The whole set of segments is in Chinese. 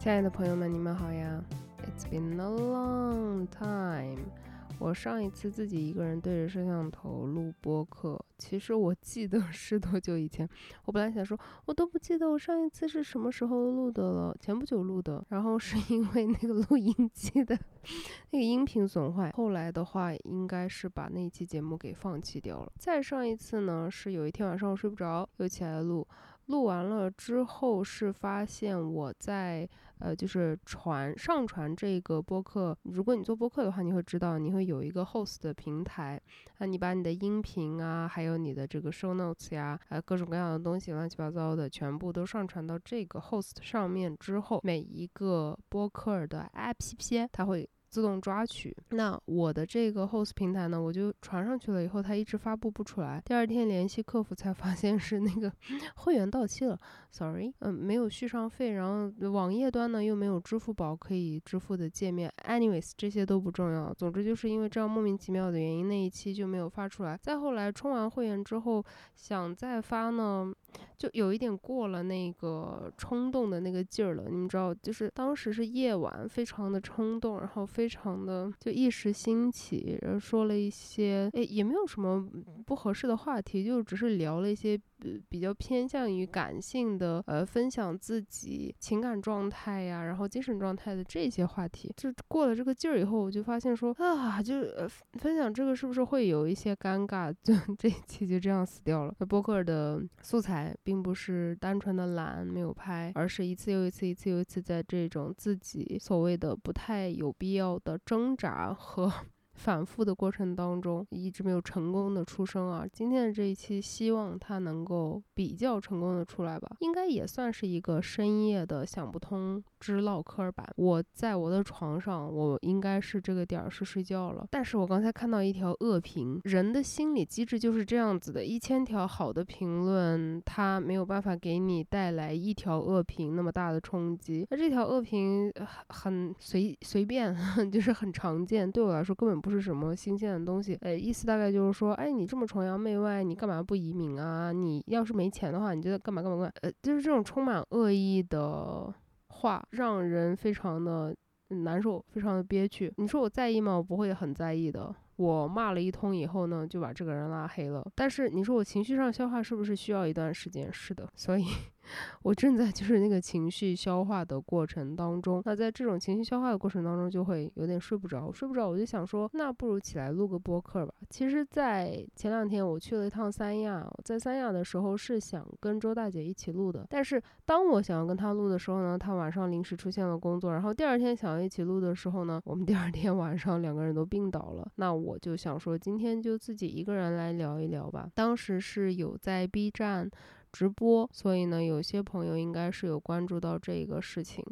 亲爱的朋友们，你们好呀！It's been a long time。我上一次自己一个人对着摄像头录播客，其实我记得是多久以前。我本来想说，我都不记得我上一次是什么时候录的了，前不久录的。然后是因为那个录音机的 那个音频损坏，后来的话应该是把那期节目给放弃掉了。再上一次呢，是有一天晚上我睡不着，又起来录。录完了之后是发现我在呃，就是传上传这个播客。如果你做播客的话，你会知道你会有一个 host 的平台啊，你把你的音频啊，还有你的这个 show notes 呀，呃，各种各样的东西乱七八糟的全部都上传到这个 host 上面之后，每一个播客的 app 它会。自动抓取。那我的这个 host 平台呢，我就传上去了以后，它一直发布不出来。第二天联系客服才发现是那个会员到期了，sorry，嗯，没有续上费。然后网页端呢又没有支付宝可以支付的界面。anyways，这些都不重要。总之就是因为这样莫名其妙的原因，那一期就没有发出来。再后来充完会员之后，想再发呢。就有一点过了那个冲动的那个劲儿了，你们知道，就是当时是夜晚，非常的冲动，然后非常的就一时兴起，然后说了一些，诶，也没有什么不合适的话题，就只是聊了一些。比较偏向于感性的，呃，分享自己情感状态呀，然后精神状态的这些话题。就过了这个劲儿以后，我就发现说啊，就呃分享这个是不是会有一些尴尬？就这一期就这样死掉了。那播客的素材并不是单纯的懒没有拍，而是一次又一次，一次又一次在这种自己所谓的不太有必要的挣扎和。反复的过程当中，一直没有成功的出生啊！今天的这一期，希望它能够比较成功的出来吧，应该也算是一个深夜的想不通之唠嗑版。我在我的床上，我应该是这个点儿是睡觉了，但是我刚才看到一条恶评，人的心理机制就是这样子的，一千条好的评论，它没有办法给你带来一条恶评那么大的冲击。那这条恶评很随随便，就是很常见，对我来说根本不。是什么新鲜的东西？呃，意思大概就是说，哎，你这么崇洋媚外，你干嘛不移民啊？你要是没钱的话，你就干嘛干嘛干嘛？呃，就是这种充满恶意的话，让人非常的难受，非常的憋屈。你说我在意吗？我不会很在意的。我骂了一通以后呢，就把这个人拉黑了。但是你说我情绪上消化是不是需要一段时间？是的，所以。我正在就是那个情绪消化的过程当中，那在这种情绪消化的过程当中，就会有点睡不着，睡不着，我就想说，那不如起来录个播客吧。其实，在前两天我去了一趟三亚，在三亚的时候是想跟周大姐一起录的，但是当我想要跟她录的时候呢，她晚上临时出现了工作，然后第二天想要一起录的时候呢，我们第二天晚上两个人都病倒了。那我就想说，今天就自己一个人来聊一聊吧。当时是有在 B 站。直播，所以呢，有些朋友应该是有关注到这个事情。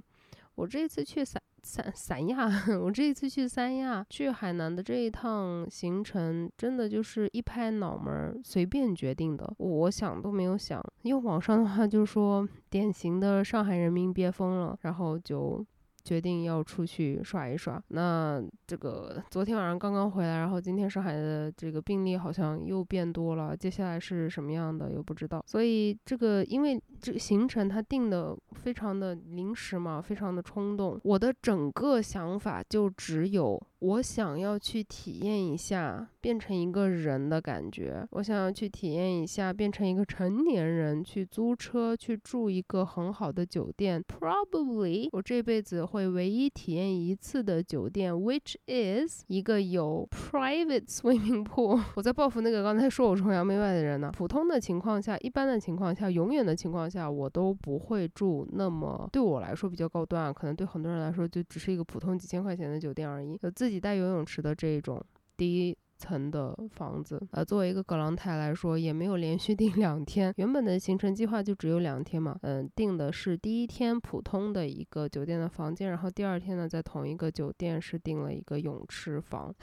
我这次去三三三亚，我这次去三亚去海南的这一趟行程，真的就是一拍脑门儿随便决定的，我想都没有想。因为网上的话就说，典型的上海人民憋疯了，然后就。决定要出去耍一耍。那这个昨天晚上刚刚回来，然后今天上海的这个病例好像又变多了。接下来是什么样的又不知道。所以这个因为这行程它定的非常的临时嘛，非常的冲动。我的整个想法就只有。我想要去体验一下变成一个人的感觉，我想要去体验一下变成一个成年人，去租车去住一个很好的酒店，probably 我这辈子会唯一体验一次的酒店，which is 一个有 private swimming pool。我在报复那个刚才说我崇洋媚外的人呢。普通的情况下，一般的情况下，永远的情况下，我都不会住那么对我来说比较高端，可能对很多人来说就只是一个普通几千块钱的酒店而已，有自。己带游泳池的这种第一层的房子，呃，作为一个葛朗台来说，也没有连续订两天。原本的行程计划就只有两天嘛，嗯，订的是第一天普通的一个酒店的房间，然后第二天呢，在同一个酒店是订了一个泳池房。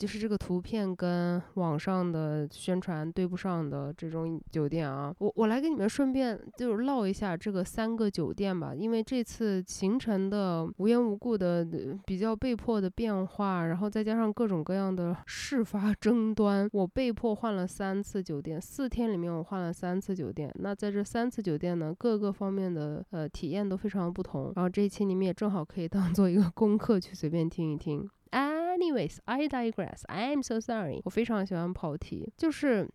就是这个图片跟网上的宣传对不上的这种酒店啊。我我来给你们顺便就是唠一下这个三个酒店吧，因为这次行程的无缘无故的比较被迫的变化，然后再加上各种各样的事发争端，我被迫换了三次酒店，四天里面我换了三次酒店。那在这三次酒店呢，各个方面的呃体验都非常不同。然后这一期你们也正好可以当做一个功课去随便听一听。哎 Anyways, I digress. I'm so sorry. 我非常喜欢跑题，就是。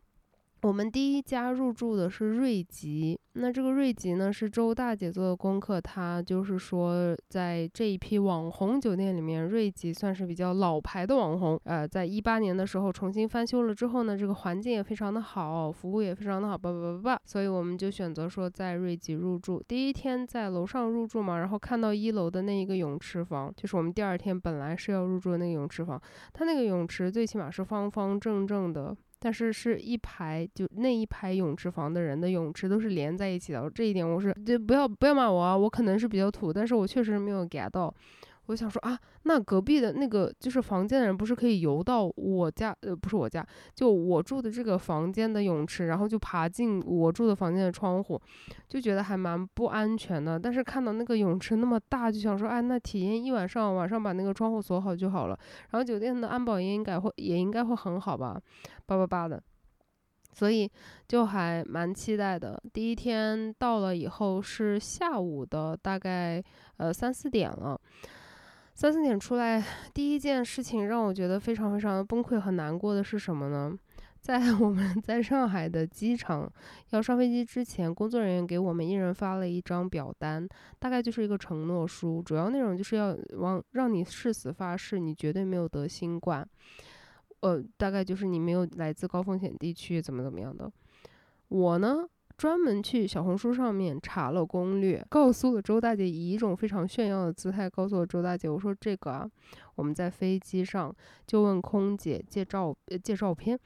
我们第一家入住的是瑞吉，那这个瑞吉呢是周大姐做的功课，她就是说在这一批网红酒店里面，瑞吉算是比较老牌的网红。呃，在一八年的时候重新翻修了之后呢，这个环境也非常的好，服务也非常的好，叭叭叭叭，所以我们就选择说在瑞吉入住。第一天在楼上入住嘛，然后看到一楼的那一个泳池房，就是我们第二天本来是要入住的那个泳池房，它那个泳池最起码是方方正正的。但是是一排，就那一排泳池房的人的泳池都是连在一起的，这一点我是就不要不要骂我啊，我可能是比较土，但是我确实没有 get 到。我想说啊，那隔壁的那个就是房间的人，不是可以游到我家？呃，不是我家，就我住的这个房间的泳池，然后就爬进我住的房间的窗户，就觉得还蛮不安全的。但是看到那个泳池那么大，就想说，哎，那体验一晚上，晚上把那个窗户锁好就好了。然后酒店的安保也应该会也应该会很好吧，叭叭叭的，所以就还蛮期待的。第一天到了以后是下午的，大概呃三四点了。三四点出来，第一件事情让我觉得非常非常的崩溃和难过的是什么呢？在 我们在上海的机场要上飞机之前，工作人员给我们一人发了一张表单，大概就是一个承诺书，主要内容就是要往让你誓死发誓你绝对没有得新冠，呃，大概就是你没有来自高风险地区怎么怎么样的。我呢？专门去小红书上面查了攻略，告诉了周大姐，以一种非常炫耀的姿态告诉了周大姐，我说这个啊，我们在飞机上就问空姐借照借照片，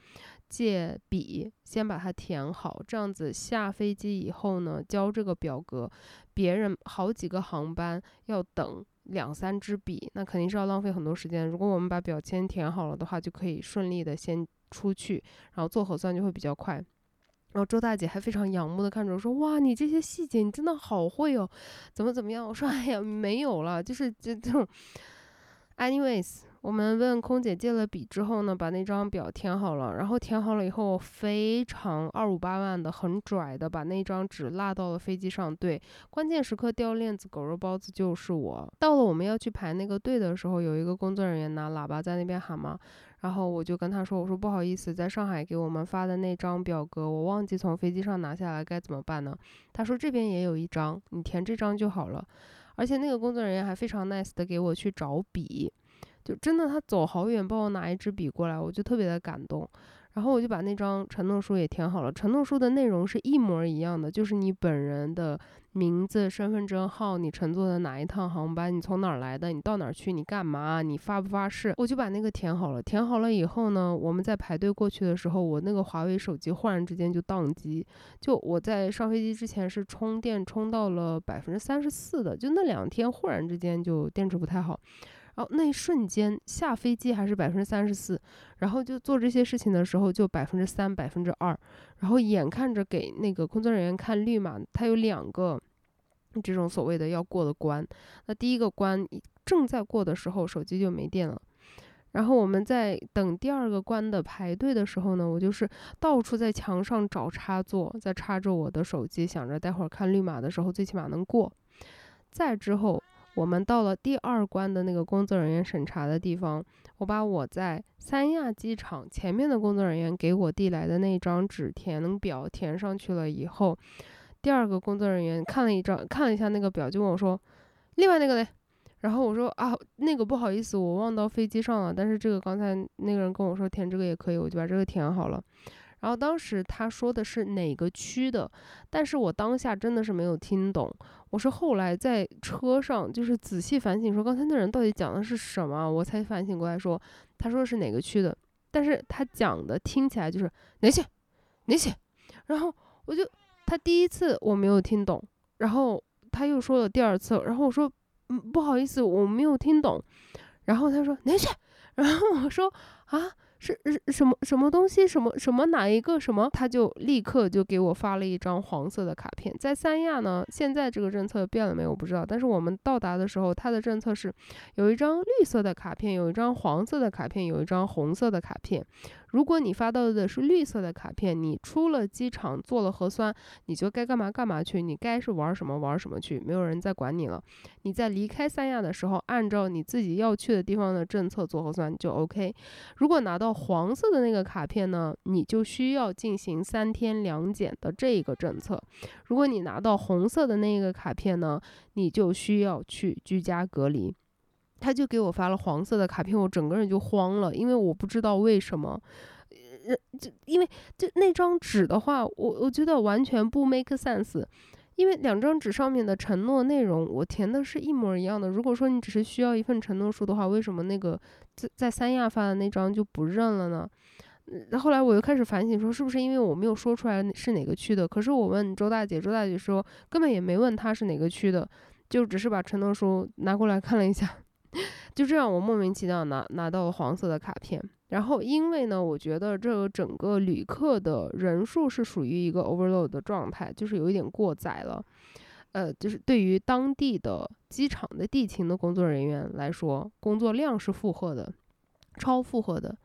借笔，先把它填好，这样子下飞机以后呢，交这个表格，别人好几个航班要等两三支笔，那肯定是要浪费很多时间。如果我们把表签填好了的话，就可以顺利的先出去，然后做核酸就会比较快。然后周大姐还非常仰慕的看着我说：“哇，你这些细节你真的好会哦，怎么怎么样？”我说：“哎呀，没有了，就是这这种。” Anyways。我们问空姐借了笔之后呢，把那张表填好了，然后填好了以后，非常二五八万的，很拽的把那张纸落到了飞机上。对，关键时刻掉链子，狗肉包子就是我。到了我们要去排那个队的时候，有一个工作人员拿喇叭在那边喊嘛，然后我就跟他说：“我说不好意思，在上海给我们发的那张表格，我忘记从飞机上拿下来，该怎么办呢？”他说：“这边也有一张，你填这张就好了。”而且那个工作人员还非常 nice 的给我去找笔。就真的，他走好远帮我拿一支笔过来，我就特别的感动。然后我就把那张承诺书也填好了。承诺书的内容是一模一样的，就是你本人的名字、身份证号、你乘坐的哪一趟航班、你从哪儿来的、你到哪儿去、你干嘛、你发不发誓，我就把那个填好了。填好了以后呢，我们在排队过去的时候，我那个华为手机忽然之间就宕机。就我在上飞机之前是充电充到了百分之三十四的，就那两天忽然之间就电池不太好。然后那一瞬间下飞机还是百分之三十四，然后就做这些事情的时候就百分之三、百分之二，然后眼看着给那个工作人员看绿码，他有两个这种所谓的要过的关，那第一个关正在过的时候手机就没电了，然后我们在等第二个关的排队的时候呢，我就是到处在墙上找插座，在插着我的手机，想着待会儿看绿码的时候最起码能过，再之后。我们到了第二关的那个工作人员审查的地方，我把我在三亚机场前面的工作人员给我递来的那张纸填表填上去了以后，第二个工作人员看了一张看了一下那个表，就问我说：“另外那个嘞？”然后我说：“啊，那个不好意思，我忘到飞机上了。但是这个刚才那个人跟我说填这个也可以，我就把这个填好了。”然后当时他说的是哪个区的，但是我当下真的是没有听懂。我是后来在车上就是仔细反省，说刚才那人到底讲的是什么，我才反省过来，说他说是哪个区的，但是他讲的听起来就是哪些哪些，然后我就他第一次我没有听懂，然后他又说了第二次，然后我说嗯不好意思我没有听懂，然后他说哪些。然后我说啊。是是什么什么东西？什么什么哪一个什么？他就立刻就给我发了一张黄色的卡片。在三亚呢，现在这个政策变了没有？我不知道。但是我们到达的时候，他的政策是有一张绿色的卡片，有一张黄色的卡片，有一张红色的卡片。如果你发到的是绿色的卡片，你出了机场做了核酸，你就该干嘛干嘛去，你该是玩什么玩什么去，没有人再管你了。你在离开三亚的时候，按照你自己要去的地方的政策做核酸就 OK。如果拿到黄色的那个卡片呢，你就需要进行三天两检的这个政策。如果你拿到红色的那个卡片呢，你就需要去居家隔离。他就给我发了黄色的卡片，我整个人就慌了，因为我不知道为什么，呃，就因为就那张纸的话，我我觉得完全不 make sense，因为两张纸上面的承诺内容我填的是一模一样的。如果说你只是需要一份承诺书的话，为什么那个在在三亚发的那张就不认了呢？后来我又开始反省，说是不是因为我没有说出来是哪个区的？可是我问周大姐，周大姐说根本也没问他是哪个区的，就只是把承诺书拿过来看了一下。就这样，我莫名其妙拿拿到了黄色的卡片。然后，因为呢，我觉得这个整个旅客的人数是属于一个 overload 的状态，就是有一点过载了。呃，就是对于当地的机场的地勤的工作人员来说，工作量是负荷的，超负荷的。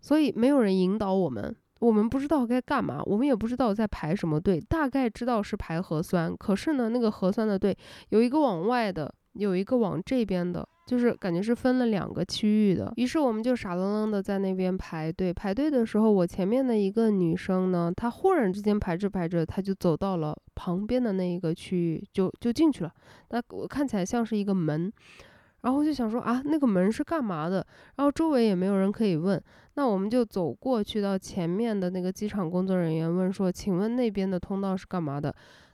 所以没有人引导我们，我们不知道该干嘛，我们也不知道在排什么队，大概知道是排核酸。可是呢，那个核酸的队有一个往外的。有一个往这边的，就是感觉是分了两个区域的。于是我们就傻愣愣的在那边排队。排队的时候，我前面的一个女生呢，她忽然之间排着排着，她就走到了旁边的那一个区域，就就进去了。那我看起来像是一个门，然后我就想说啊，那个门是干嘛的？然后周围也没有人可以问，那我们就走过去到前面的那个机场工作人员问说，请问那边的通道是干嘛的？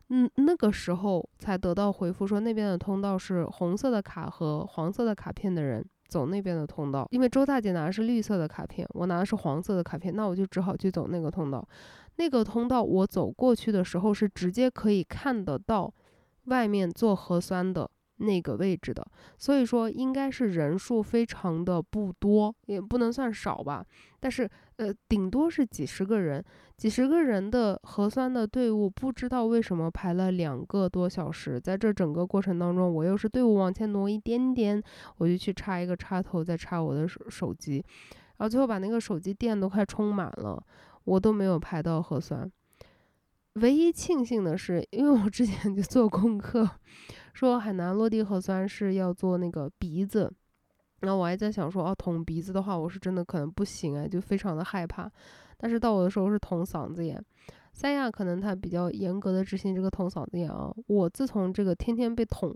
嗯，那个时候才得到回复说那边的通道是红色的卡和黄色的卡片的人走那边的通道，因为周大姐拿的是绿色的卡片，我拿的是黄色的卡片，那我就只好去走那个通道。那个通道我走过去的时候是直接可以看得到外面做核酸的。那个位置的，所以说应该是人数非常的不多，也不能算少吧。但是呃，顶多是几十个人，几十个人的核酸的队伍，不知道为什么排了两个多小时。在这整个过程当中，我又是队伍往前挪一点点，我就去插一个插头，再插我的手手机，然后最后把那个手机电都快充满了，我都没有排到核酸。唯一庆幸的是，因为我之前就做功课。说海南落地核酸是要做那个鼻子，然后我还在想说，哦，捅鼻子的话，我是真的可能不行啊，就非常的害怕。但是到我的时候是捅嗓子眼，三亚可能他比较严格的执行这个捅嗓子眼啊。我自从这个天天被捅，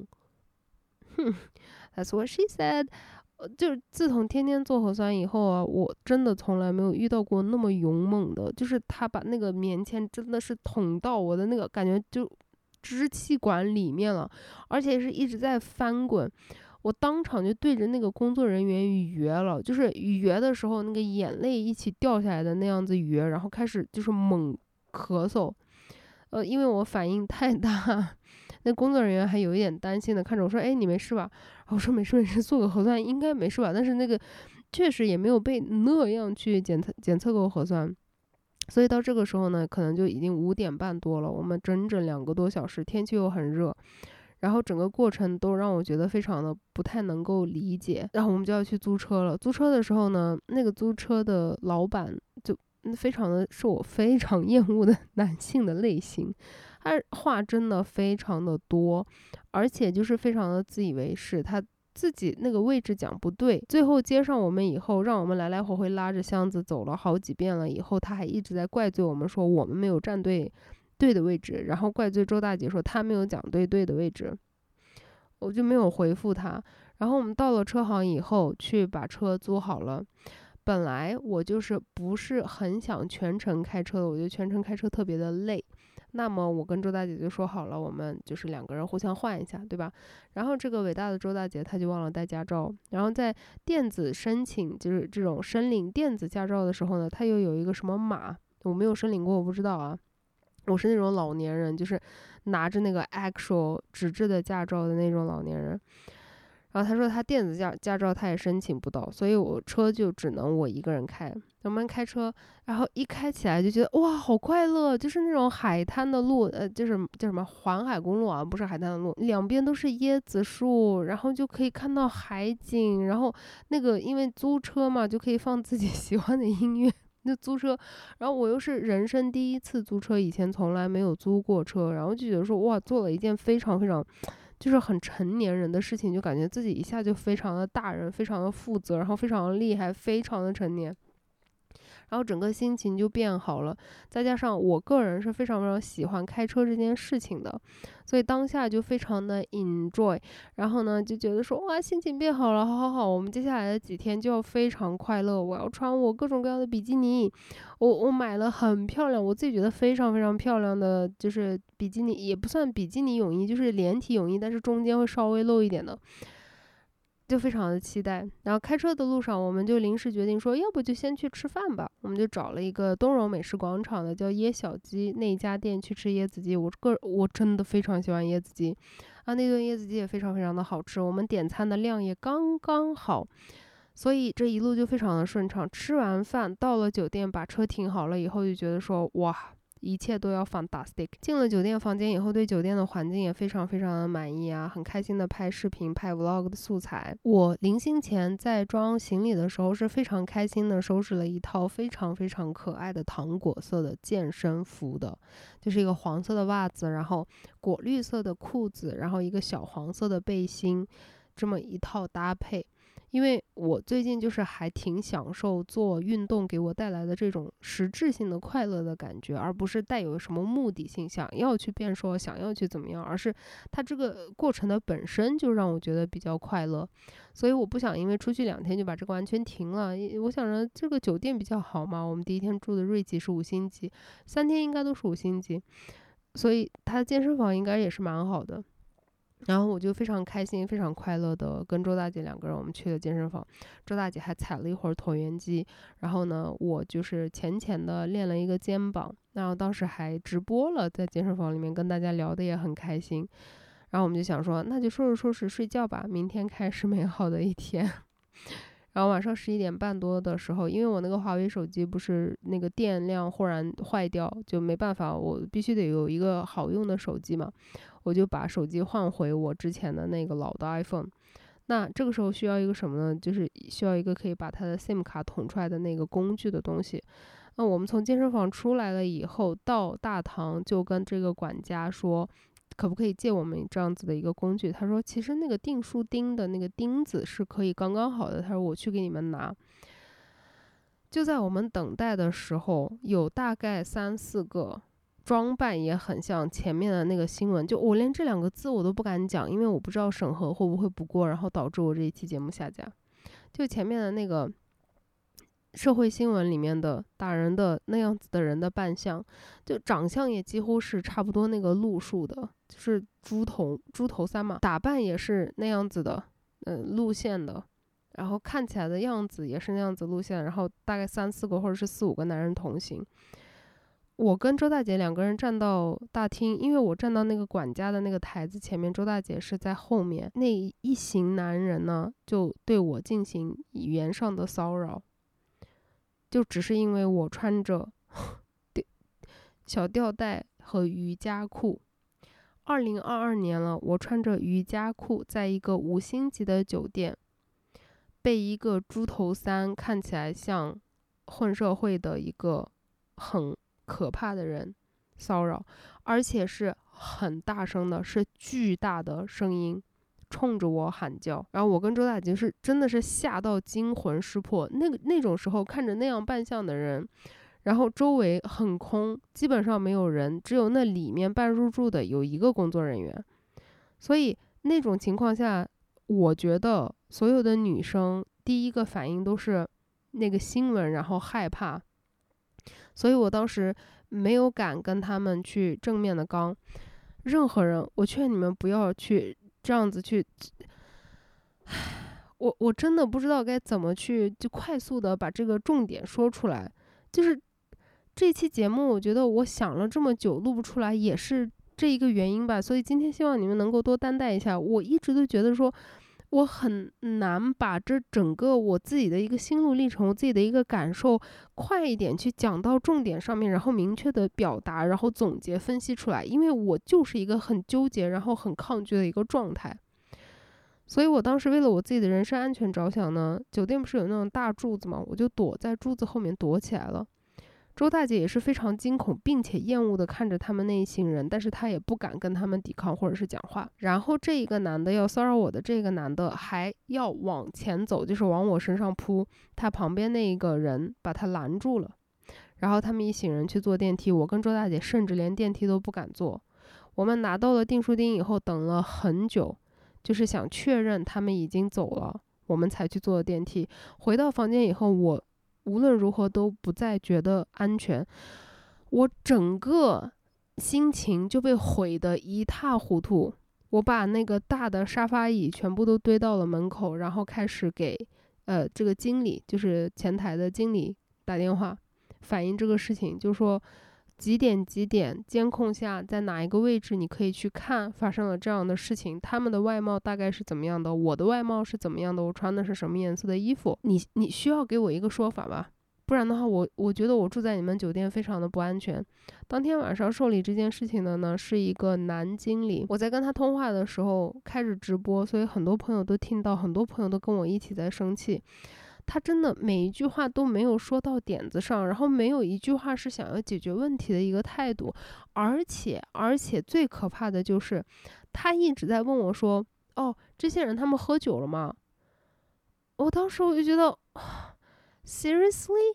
哼，That's what she said，就是自从天天做核酸以后啊，我真的从来没有遇到过那么勇猛的，就是他把那个棉签真的是捅到我的那个感觉就。支气管里面了，而且是一直在翻滚，我当场就对着那个工作人员语了，就是语的时候，那个眼泪一起掉下来的那样子约，然后开始就是猛咳嗽，呃，因为我反应太大，那工作人员还有一点担心的看着我说：“哎，你没事吧？”我说：“没事没事，做个核酸应该没事吧？”但是那个确实也没有被那样去检测检测过核酸。所以到这个时候呢，可能就已经五点半多了。我们整整两个多小时，天气又很热，然后整个过程都让我觉得非常的不太能够理解。然后我们就要去租车了。租车的时候呢，那个租车的老板就非常的是我非常 厌恶的男性的类型，他话真的非常的多，而且就是非常的自以为是。他。自己那个位置讲不对，最后接上我们以后，让我们来来回回拉着箱子走了好几遍了。以后他还一直在怪罪我们，说我们没有站对对的位置，然后怪罪周大姐说她没有讲对对的位置，我就没有回复他。然后我们到了车行以后，去把车租好了。本来我就是不是很想全程开车的，我觉得全程开车特别的累。那么我跟周大姐就说好了，我们就是两个人互相换一下，对吧？然后这个伟大的周大姐她就忘了带驾照，然后在电子申请就是这种申领电子驾照的时候呢，她又有一个什么码，我没有申领过，我不知道啊。我是那种老年人，就是拿着那个 actual 纸质的驾照的那种老年人。然后他说他电子驾驾照他也申请不到，所以我车就只能我一个人开。我们开车，然后一开起来就觉得哇，好快乐，就是那种海滩的路，呃，就是叫什么环海公路啊，不是海滩的路，两边都是椰子树，然后就可以看到海景，然后那个因为租车嘛，就可以放自己 喜欢的音乐。那租车，然后我又是人生第一次租车，以前从来没有租过车，然后就觉得说哇，做了一件非常非常。就是很成年人的事情，就感觉自己一下就非常的大人，非常的负责，然后非常的厉害，非常的成年。然后整个心情就变好了，再加上我个人是非常非常喜欢开车这件事情的，所以当下就非常的 enjoy。然后呢，就觉得说哇，心情变好了，好好好，我们接下来的几天就要非常快乐。我要穿我各种各样的比基尼，我我买了很漂亮，我自己觉得非常非常漂亮的，就是比基尼也不算比基尼泳衣，就是连体泳衣，但是中间会稍微露一点的。就非常的期待，然后开车的路上，我们就临时决定说，要不就先去吃饭吧。我们就找了一个东荣美食广场的叫椰小鸡那一家店去吃椰子鸡。我个我真的非常喜欢椰子鸡，啊，那顿椰子鸡也非常非常的好吃。我们点餐的量也刚刚好，所以这一路就非常的顺畅。吃完饭到了酒店，把车停好了以后，就觉得说，哇。一切都要放大 stick。进了酒店房间以后，对酒店的环境也非常非常的满意啊，很开心的拍视频、拍 vlog 的素材。我临行前在装行李的时候是非常开心的，收拾了一套非常非常可爱的糖果色的健身服的，就是一个黄色的袜子，然后果绿色的裤子，然后一个小黄色的背心，这么一套搭配。因为我最近就是还挺享受做运动给我带来的这种实质性的快乐的感觉，而不是带有什么目的性，想要去变瘦，想要去怎么样，而是它这个过程的本身就让我觉得比较快乐。所以我不想因为出去两天就把这个完全停了。我想着这个酒店比较好嘛，我们第一天住的瑞吉是五星级，三天应该都是五星级，所以它的健身房应该也是蛮好的。然后我就非常开心、非常快乐的跟周大姐两个人，我们去了健身房。周大姐还踩了一会儿椭圆机，然后呢，我就是浅浅的练了一个肩膀。然后当时还直播了，在健身房里面跟大家聊的也很开心。然后我们就想说，那就收拾收拾睡觉吧，明天开始美好的一天。然后晚上十一点半多的时候，因为我那个华为手机不是那个电量忽然坏掉，就没办法，我必须得有一个好用的手机嘛。我就把手机换回我之前的那个老的 iPhone，那这个时候需要一个什么呢？就是需要一个可以把它的 SIM 卡捅出来的那个工具的东西。那我们从健身房出来了以后，到大堂就跟这个管家说，可不可以借我们这样子的一个工具？他说，其实那个订书钉的那个钉子是可以刚刚好的。他说，我去给你们拿。就在我们等待的时候，有大概三四个。装扮也很像前面的那个新闻，就我连这两个字我都不敢讲，因为我不知道审核会不会不过，然后导致我这一期节目下架。就前面的那个社会新闻里面的打人的那样子的人的扮相，就长相也几乎是差不多那个路数的，就是猪头猪头三嘛，打扮也是那样子的，嗯，路线的，然后看起来的样子也是那样子路线，然后大概三四个或者是四五个男人同行。我跟周大姐两个人站到大厅，因为我站到那个管家的那个台子前面，周大姐是在后面。那一行男人呢，就对我进行语言上的骚扰，就只是因为我穿着吊小吊带和瑜伽裤。二零二二年了，我穿着瑜伽裤，在一个五星级的酒店，被一个猪头三看起来像混社会的一个很。可怕的人骚扰，而且是很大声的，是巨大的声音，冲着我喊叫。然后我跟周大姐是真的是吓到惊魂失魄。那个那种时候看着那样扮相的人，然后周围很空，基本上没有人，只有那里面半入住的有一个工作人员。所以那种情况下，我觉得所有的女生第一个反应都是那个新闻，然后害怕。所以我当时没有敢跟他们去正面的刚，任何人，我劝你们不要去这样子去。我我真的不知道该怎么去就快速的把这个重点说出来。就是这期节目，我觉得我想了这么久录不出来，也是这一个原因吧。所以今天希望你们能够多担待一下。我一直都觉得说，我很难把这整个我自己的一个心路历程，我自己的一个感受，快一点去讲到重点上面，然后明确的表达，然后总结分析出来，因为我就是一个很纠结，然后很抗拒的一个状态。所以我当时为了我自己的人身安全着想呢，酒店不是有那种大柱子嘛？我就躲在柱子后面躲起来了。周大姐也是非常惊恐并且厌恶的看着他们那一行人，但是她也不敢跟他们抵抗或者是讲话。然后这一个男的要骚扰我的这个男的还要往前走，就是往我身上扑，他旁边那一个人把他拦住了。然后他们一行人去坐电梯，我跟周大姐甚至连电梯都不敢坐。我们拿到了订书钉以后，等了很久。就是想确认他们已经走了，我们才去坐的电梯。回到房间以后，我无论如何都不再觉得安全，我整个心情就被毁得一塌糊涂。我把那个大的沙发椅全部都堆到了门口，然后开始给呃这个经理，就是前台的经理打电话，反映这个事情，就说。几点几点？监控下在哪一个位置？你可以去看发生了这样的事情。他们的外貌大概是怎么样的？我的外貌是怎么样的？我穿的是什么颜色的衣服？你你需要给我一个说法吧，不然的话，我我觉得我住在你们酒店非常的不安全。当天晚上受理这件事情的呢是一个男经理，我在跟他通话的时候开着直播，所以很多朋友都听到，很多朋友都跟我一起在生气。他真的每一句话都没有说到点子上，然后没有一句话是想要解决问题的一个态度，而且而且最可怕的就是，他一直在问我说：“哦，这些人他们喝酒了吗？”我当时我就觉得，seriously，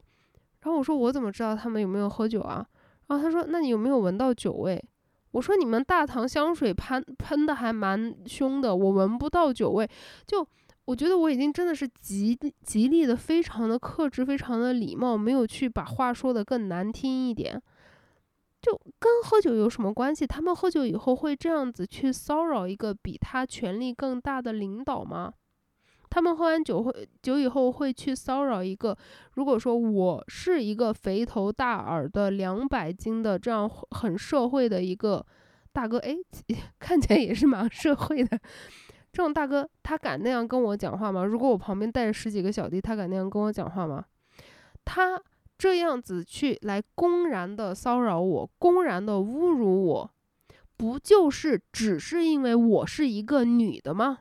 然后我说我怎么知道他们有没有喝酒啊？然后他说：“那你有没有闻到酒味？”我说：“你们大堂香水喷喷的还蛮凶的，我闻不到酒味。”就。我觉得我已经真的是极极力的，非常的克制，非常的礼貌，没有去把话说的更难听一点。就跟喝酒有什么关系？他们喝酒以后会这样子去骚扰一个比他权力更大的领导吗？他们喝完酒会酒以后会去骚扰一个，如果说我是一个肥头大耳的两百斤的这样很社会的一个大哥，哎，看起来也是蛮社会的。这种大哥，他敢那样跟我讲话吗？如果我旁边带着十几个小弟，他敢那样跟我讲话吗？他这样子去来公然的骚扰我，公然的侮辱我，不就是只是因为我是一个女的吗？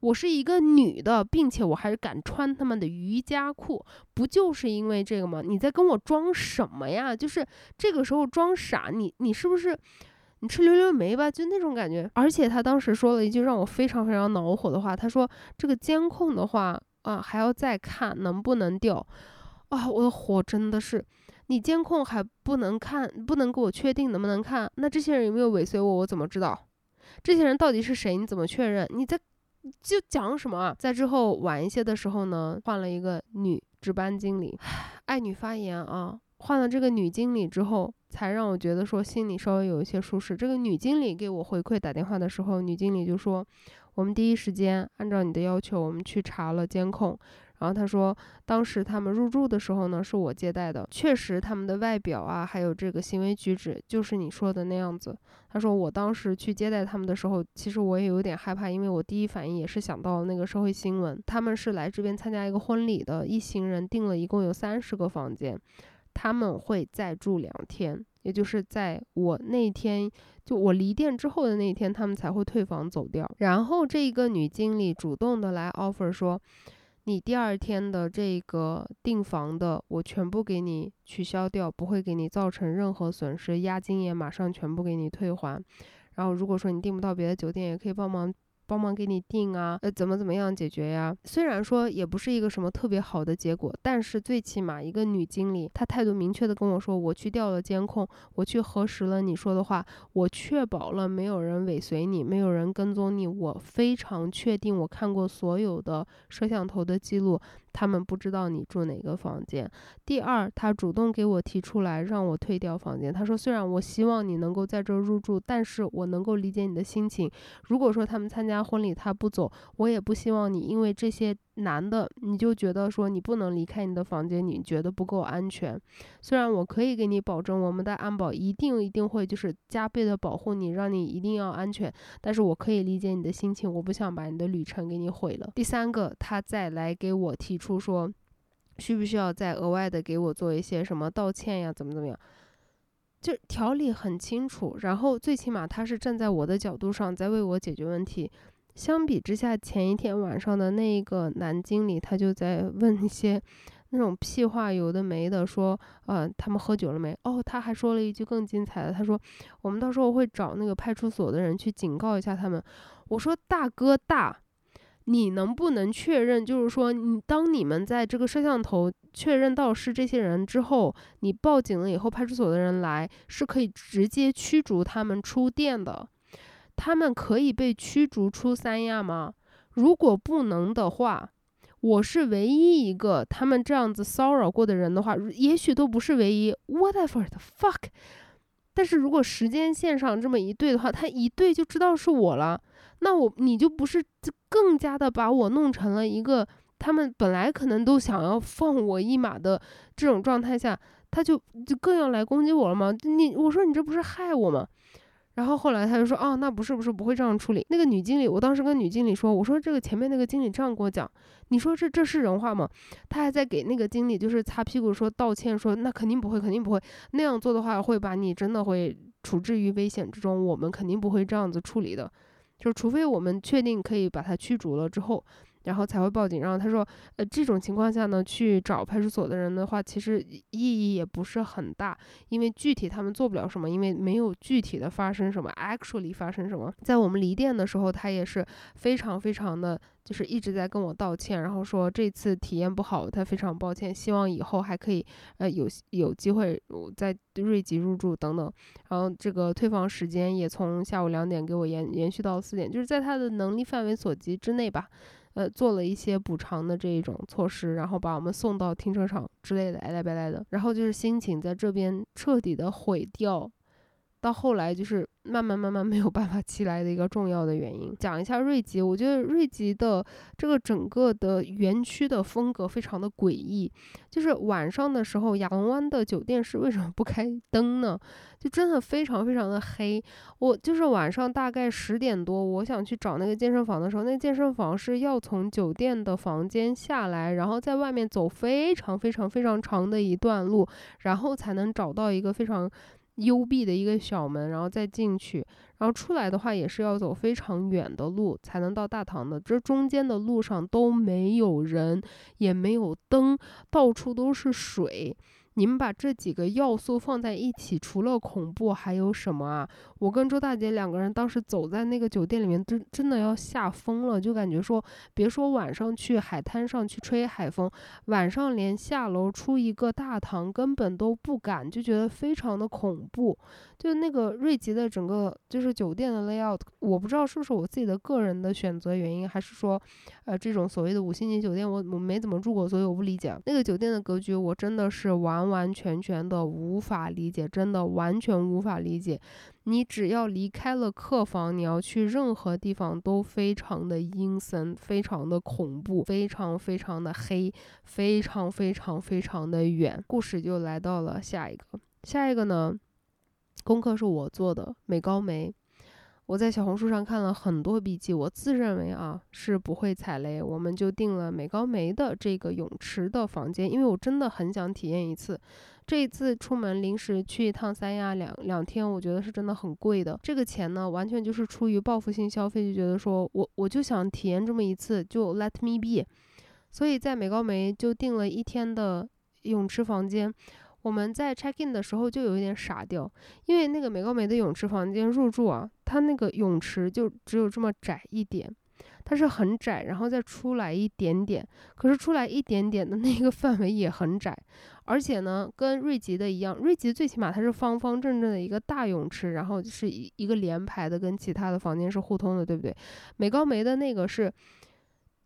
我是一个女的，并且我还是敢穿他们的瑜伽裤，不就是因为这个吗？你在跟我装什么呀？就是这个时候装傻，你你是不是？你吃溜溜梅吧，就那种感觉。而且他当时说了一句让我非常非常恼火的话，他说：“这个监控的话啊，还要再看能不能调。”啊，我的火真的是，你监控还不能看，不能给我确定能不能看？那这些人有没有尾随我？我怎么知道？这些人到底是谁？你怎么确认？你在就讲什么啊？在之后晚一些的时候呢，换了一个女值班经理，爱女发言啊。换了这个女经理之后。才让我觉得说心里稍微有一些舒适。这个女经理给我回馈打电话的时候，女经理就说：“我们第一时间按照你的要求，我们去查了监控。然后她说，当时他们入住的时候呢，是我接待的，确实他们的外表啊，还有这个行为举止，就是你说的那样子。她说我当时去接待他们的时候，其实我也有点害怕，因为我第一反应也是想到那个社会新闻，他们是来这边参加一个婚礼的，一行人订了一共有三十个房间。”他们会再住两天，也就是在我那天就我离店之后的那一天，他们才会退房走掉。然后这个女经理主动的来 offer 说，你第二天的这个订房的，我全部给你取消掉，不会给你造成任何损失，押金也马上全部给你退还。然后如果说你订不到别的酒店，也可以帮忙。帮忙给你定啊，呃，怎么怎么样解决呀？虽然说也不是一个什么特别好的结果，但是最起码一个女经理，她态度明确的跟我说，我去调了监控，我去核实了你说的话，我确保了没有人尾随你，没有人跟踪你，我非常确定，我看过所有的摄像头的记录，他们不知道你住哪个房间。第二，他主动给我提出来让我退掉房间。他说，虽然我希望你能够在这入住，但是我能够理解你的心情。如果说他们参加婚礼他不走，我也不希望你因为这些男的你就觉得说你不能离开你的房间，你觉得不够安全。虽然我可以给你保证，我们的安保一定一定会就是加倍的保护你，让你一定要安全。但是我可以理解你的心情，我不想把你的旅程给你毁了。第三个，他再来给我提出说，需不需要再额外的给我做一些什么道歉呀？怎么怎么样？就条理很清楚，然后最起码他是站在我的角度上在为我解决问题。相比之下，前一天晚上的那个男经理，他就在问一些那种屁话，有的没的，说，呃，他们喝酒了没？哦，他还说了一句更精彩的，他说，我们到时候会找那个派出所的人去警告一下他们。我说，大哥大。你能不能确认，就是说，你当你们在这个摄像头确认到是这些人之后，你报警了以后，派出所的人来是可以直接驱逐他们出店的。他们可以被驱逐出三亚吗？如果不能的话，我是唯一一个他们这样子骚扰过的人的话，也许都不是唯一。Whatever the fuck。但是如果时间线上这么一对的话，他一对就知道是我了。那我你就不是更加的把我弄成了一个他们本来可能都想要放我一马的这种状态下，他就就更要来攻击我了吗？你我说你这不是害我吗？然后后来他就说哦，那不是不是不会这样处理。那个女经理，我当时跟女经理说，我说这个前面那个经理这样跟我讲，你说这这是人话吗？他还在给那个经理就是擦屁股说道歉，说那肯定不会，肯定不会那样做的话，会把你真的会处置于危险之中，我们肯定不会这样子处理的。就除非我们确定可以把他驱逐了之后，然后才会报警。然后他说，呃，这种情况下呢，去找派出所的人的话，其实意义也不是很大，因为具体他们做不了什么，因为没有具体的发生什么，actually 发生什么。在我们离店的时候，他也是非常非常的。就是一直在跟我道歉，然后说这次体验不好，他非常抱歉，希望以后还可以，呃，有有机会在瑞吉入住等等。然后这个退房时间也从下午两点给我延延续到四点，就是在他的能力范围所及之内吧，呃，做了一些补偿的这一种措施，然后把我们送到停车场之类的，哎来白来的。然后就是心情在这边彻底的毁掉。到后来就是慢慢慢慢没有办法起来的一个重要的原因。讲一下瑞吉，我觉得瑞吉的这个整个的园区的风格非常的诡异。就是晚上的时候，亚龙湾的酒店是为什么不开灯呢？就真的非常非常的黑。我就是晚上大概十点多，我想去找那个健身房的时候，那健身房是要从酒店的房间下来，然后在外面走非常非常非常长的一段路，然后才能找到一个非常。幽闭的一个小门，然后再进去，然后出来的话也是要走非常远的路才能到大堂的。这中间的路上都没有人，也没有灯，到处都是水。你们把这几个要素放在一起，除了恐怖还有什么啊？我跟周大姐两个人当时走在那个酒店里面，真真的要吓疯了，就感觉说，别说晚上去海滩上去吹海风，晚上连下楼出一个大堂根本都不敢，就觉得非常的恐怖。就那个瑞吉的整个就是酒店的 layout，我不知道是不是我自己的个人的选择原因，还是说，呃，这种所谓的五星级酒店我我没怎么住过，所以我不理解那个酒店的格局，我真的是完完完全全的无法理解，真的完全无法理解。你只要离开了客房，你要去任何地方都非常的阴森，非常的恐怖，非常非常的黑，非常非常非常的远。故事就来到了下一个，下一个呢？功课是我做的，美高梅。我在小红书上看了很多笔记，我自认为啊是不会踩雷，我们就定了美高梅的这个泳池的房间，因为我真的很想体验一次。这一次出门临时去一趟三亚两两天，我觉得是真的很贵的。这个钱呢，完全就是出于报复性消费，就觉得说我我就想体验这么一次，就 let me be。所以在美高梅就订了一天的泳池房间。我们在 check in 的时候就有一点傻掉，因为那个美高梅的泳池房间入住啊，它那个泳池就只有这么窄一点，它是很窄，然后再出来一点点，可是出来一点点的那个 范围也很窄，而且呢，跟瑞吉的一样，瑞吉最起码它是方方正正的一个大泳池，然后是一一个连排的，跟其他的房间是互通的，对不对？美高梅的那个是。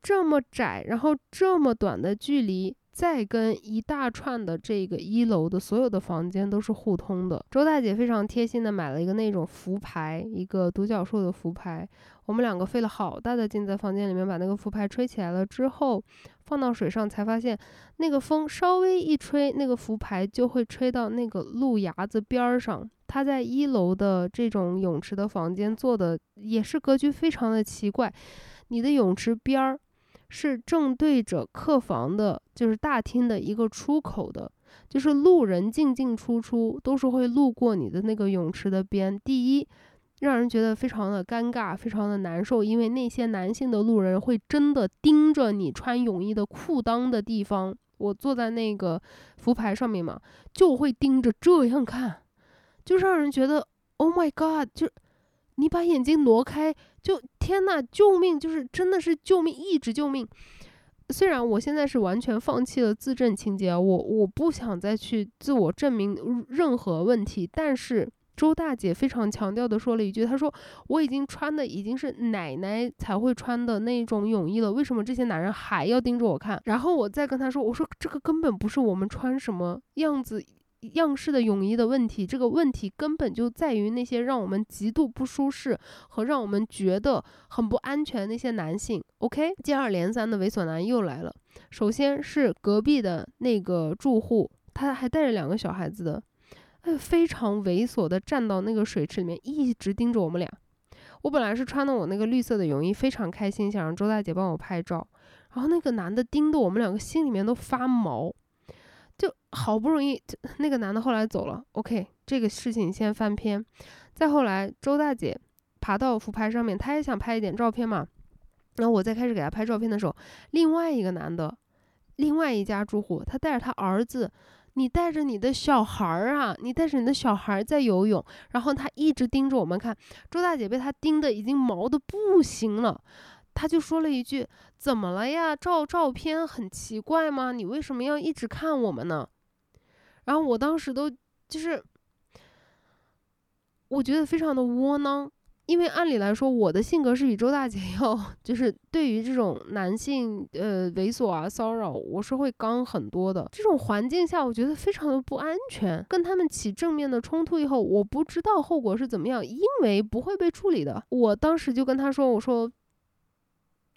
这么窄，然后这么短的距离。再跟一大串的这个一楼的所有的房间都是互通的。周大姐非常贴心的买了一个那种浮牌，一个独角兽的浮牌。我们两个费了好大的劲在房间里面把那个浮牌吹起来了之后，放到水上才发现，那个风稍微一吹，那个浮牌就会吹到那个路牙子边儿上。他在一楼的这种泳池的房间做的也是格局非常的奇怪，你的泳池边儿。是正对着客房的，就是大厅的一个出口的，就是路人进进出出都是会路过你的那个泳池的边。第一，让人觉得非常的尴尬，非常的难受，因为那些男性的路人会真的盯着你穿泳衣的裤裆的地方。我坐在那个浮牌上面嘛，就会盯着这样看，就让人觉得 Oh my God，就。你把眼睛挪开，就天呐，救命！就是真的是救命，一直救命。虽然我现在是完全放弃了自证情节，我我不想再去自我证明任何问题，但是周大姐非常强调的说了一句，她说我已经穿的已经是奶奶才会穿的那种泳衣了，为什么这些男人还要盯着我看？然后我再跟她说，我说这个根本不是我们穿什么样子。样式的泳衣的问题，这个问题根本就在于那些让我们极度不舒适和让我们觉得很不安全那些男性。OK，接二连三的猥琐男又来了。首先是隔壁的那个住户，他还带着两个小孩子的，哎，非常猥琐的站到那个水池里面，一直盯着我们俩。我本来是穿的我那个绿色的泳衣，非常开心，想让周大姐帮我拍照。然后那个男的盯得我们两个心里面都发毛。就好不容易，那个男的后来走了。OK，这个事情先翻篇。再后来，周大姐爬到浮牌上面，她也想拍一点照片嘛。然后我再开始给她拍照片的时候，另外一个男的，另外一家住户，他带着他儿子，你带着你的小孩儿啊，你带着你的小孩在游泳，然后他一直盯着我们看。周大姐被他盯的已经毛的不行了。他就说了一句：“怎么了呀？照照片很奇怪吗？你为什么要一直看我们呢？”然后我当时都就是，我觉得非常的窝囊，因为按理来说，我的性格是比周大姐要，就是对于这种男性呃猥琐啊骚扰，我是会刚很多的。这种环境下，我觉得非常的不安全。跟他们起正面的冲突以后，我不知道后果是怎么样，因为不会被处理的。我当时就跟他说：“我说。”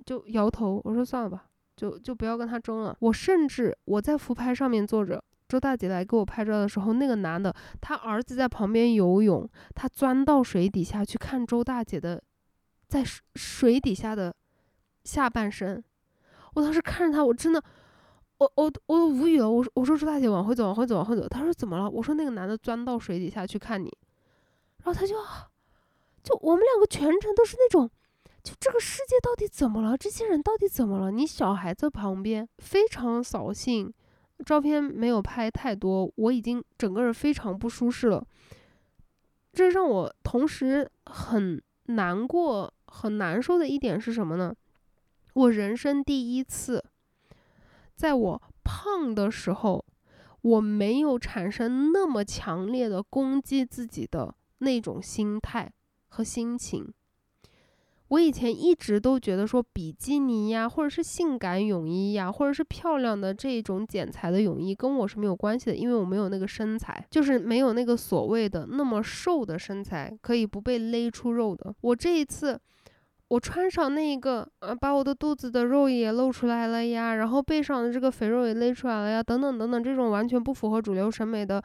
就摇头，我说算了吧，就就不要跟他争了。我甚至我在浮拍上面坐着，周大姐来给我拍照的时候，那个男的他儿子在旁边游泳，他钻到水底下去看周大姐的在水水底下的下半身。我当时看着他，我真的，我我我都无语了。我我说周大姐往回走，往回走，往回走。他说怎么了？我说那个男的钻到水底下去看你，然后他就就我们两个全程都是那种。就这个世界到底怎么了？这些人到底怎么了？你小孩在旁边非常扫兴，照片没有拍太多，我已经整个人非常不舒适了。这让我同时很难过、很难受的一点是什么呢？我人生第一次，在我胖的时候，我没有产生那么强烈的攻击自己的那种心态和心情。我以前一直都觉得说比基尼呀，或者是性感泳衣呀，或者是漂亮的这种剪裁的泳衣，跟我是没有关系的，因为我没有那个身材，就是没有那个所谓的那么瘦的身材，可以不被勒出肉的。我这一次，我穿上那个，呃，把我的肚子的肉也露出来了呀，然后背上的这个肥肉也勒出来了呀，等等等等，这种完全不符合主流审美的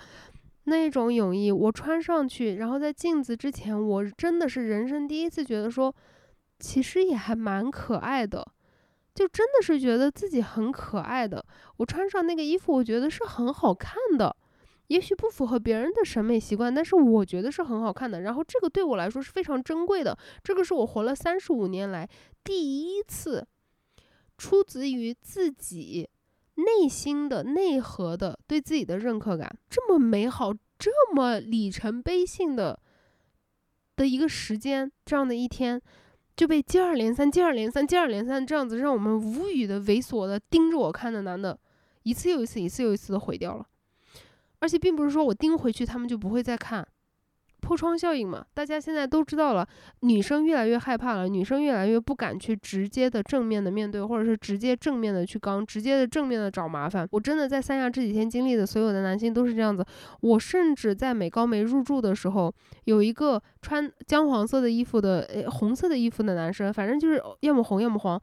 那种泳衣，我穿上去，然后在镜子之前，我真的是人生第一次觉得说。其实也还蛮可爱的，就真的是觉得自己很可爱的。我穿上那个衣服，我觉得是很好看的，也许不符合别人的审美习惯，但是我觉得是很好看的。然后这个对我来说是非常珍贵的，这个是我活了三十五年来第一次，出自于自己内心的内核的对自己的认可感，这么美好，这么里程碑性的的一个时间，这样的一天。就被接二连三、接二连三、接二连三这样子让我们无语的、猥琐的盯着我看的男的，一次又一次、一次又一次的毁掉了。而且并不是说我盯回去他们就不会再看，破窗效应嘛，大家现在都知道了，女生越来越害怕了，女生越来越不敢去直接的正面的面对，或者是直接正面的去刚，直接的正面的找麻烦。我真的在三亚这几天经历的所有的男性都是这样子。我甚至在美高梅入住的时候，有一个穿姜黄色的衣服的，呃，红色的衣服的男生，反正就是要么红要么黄。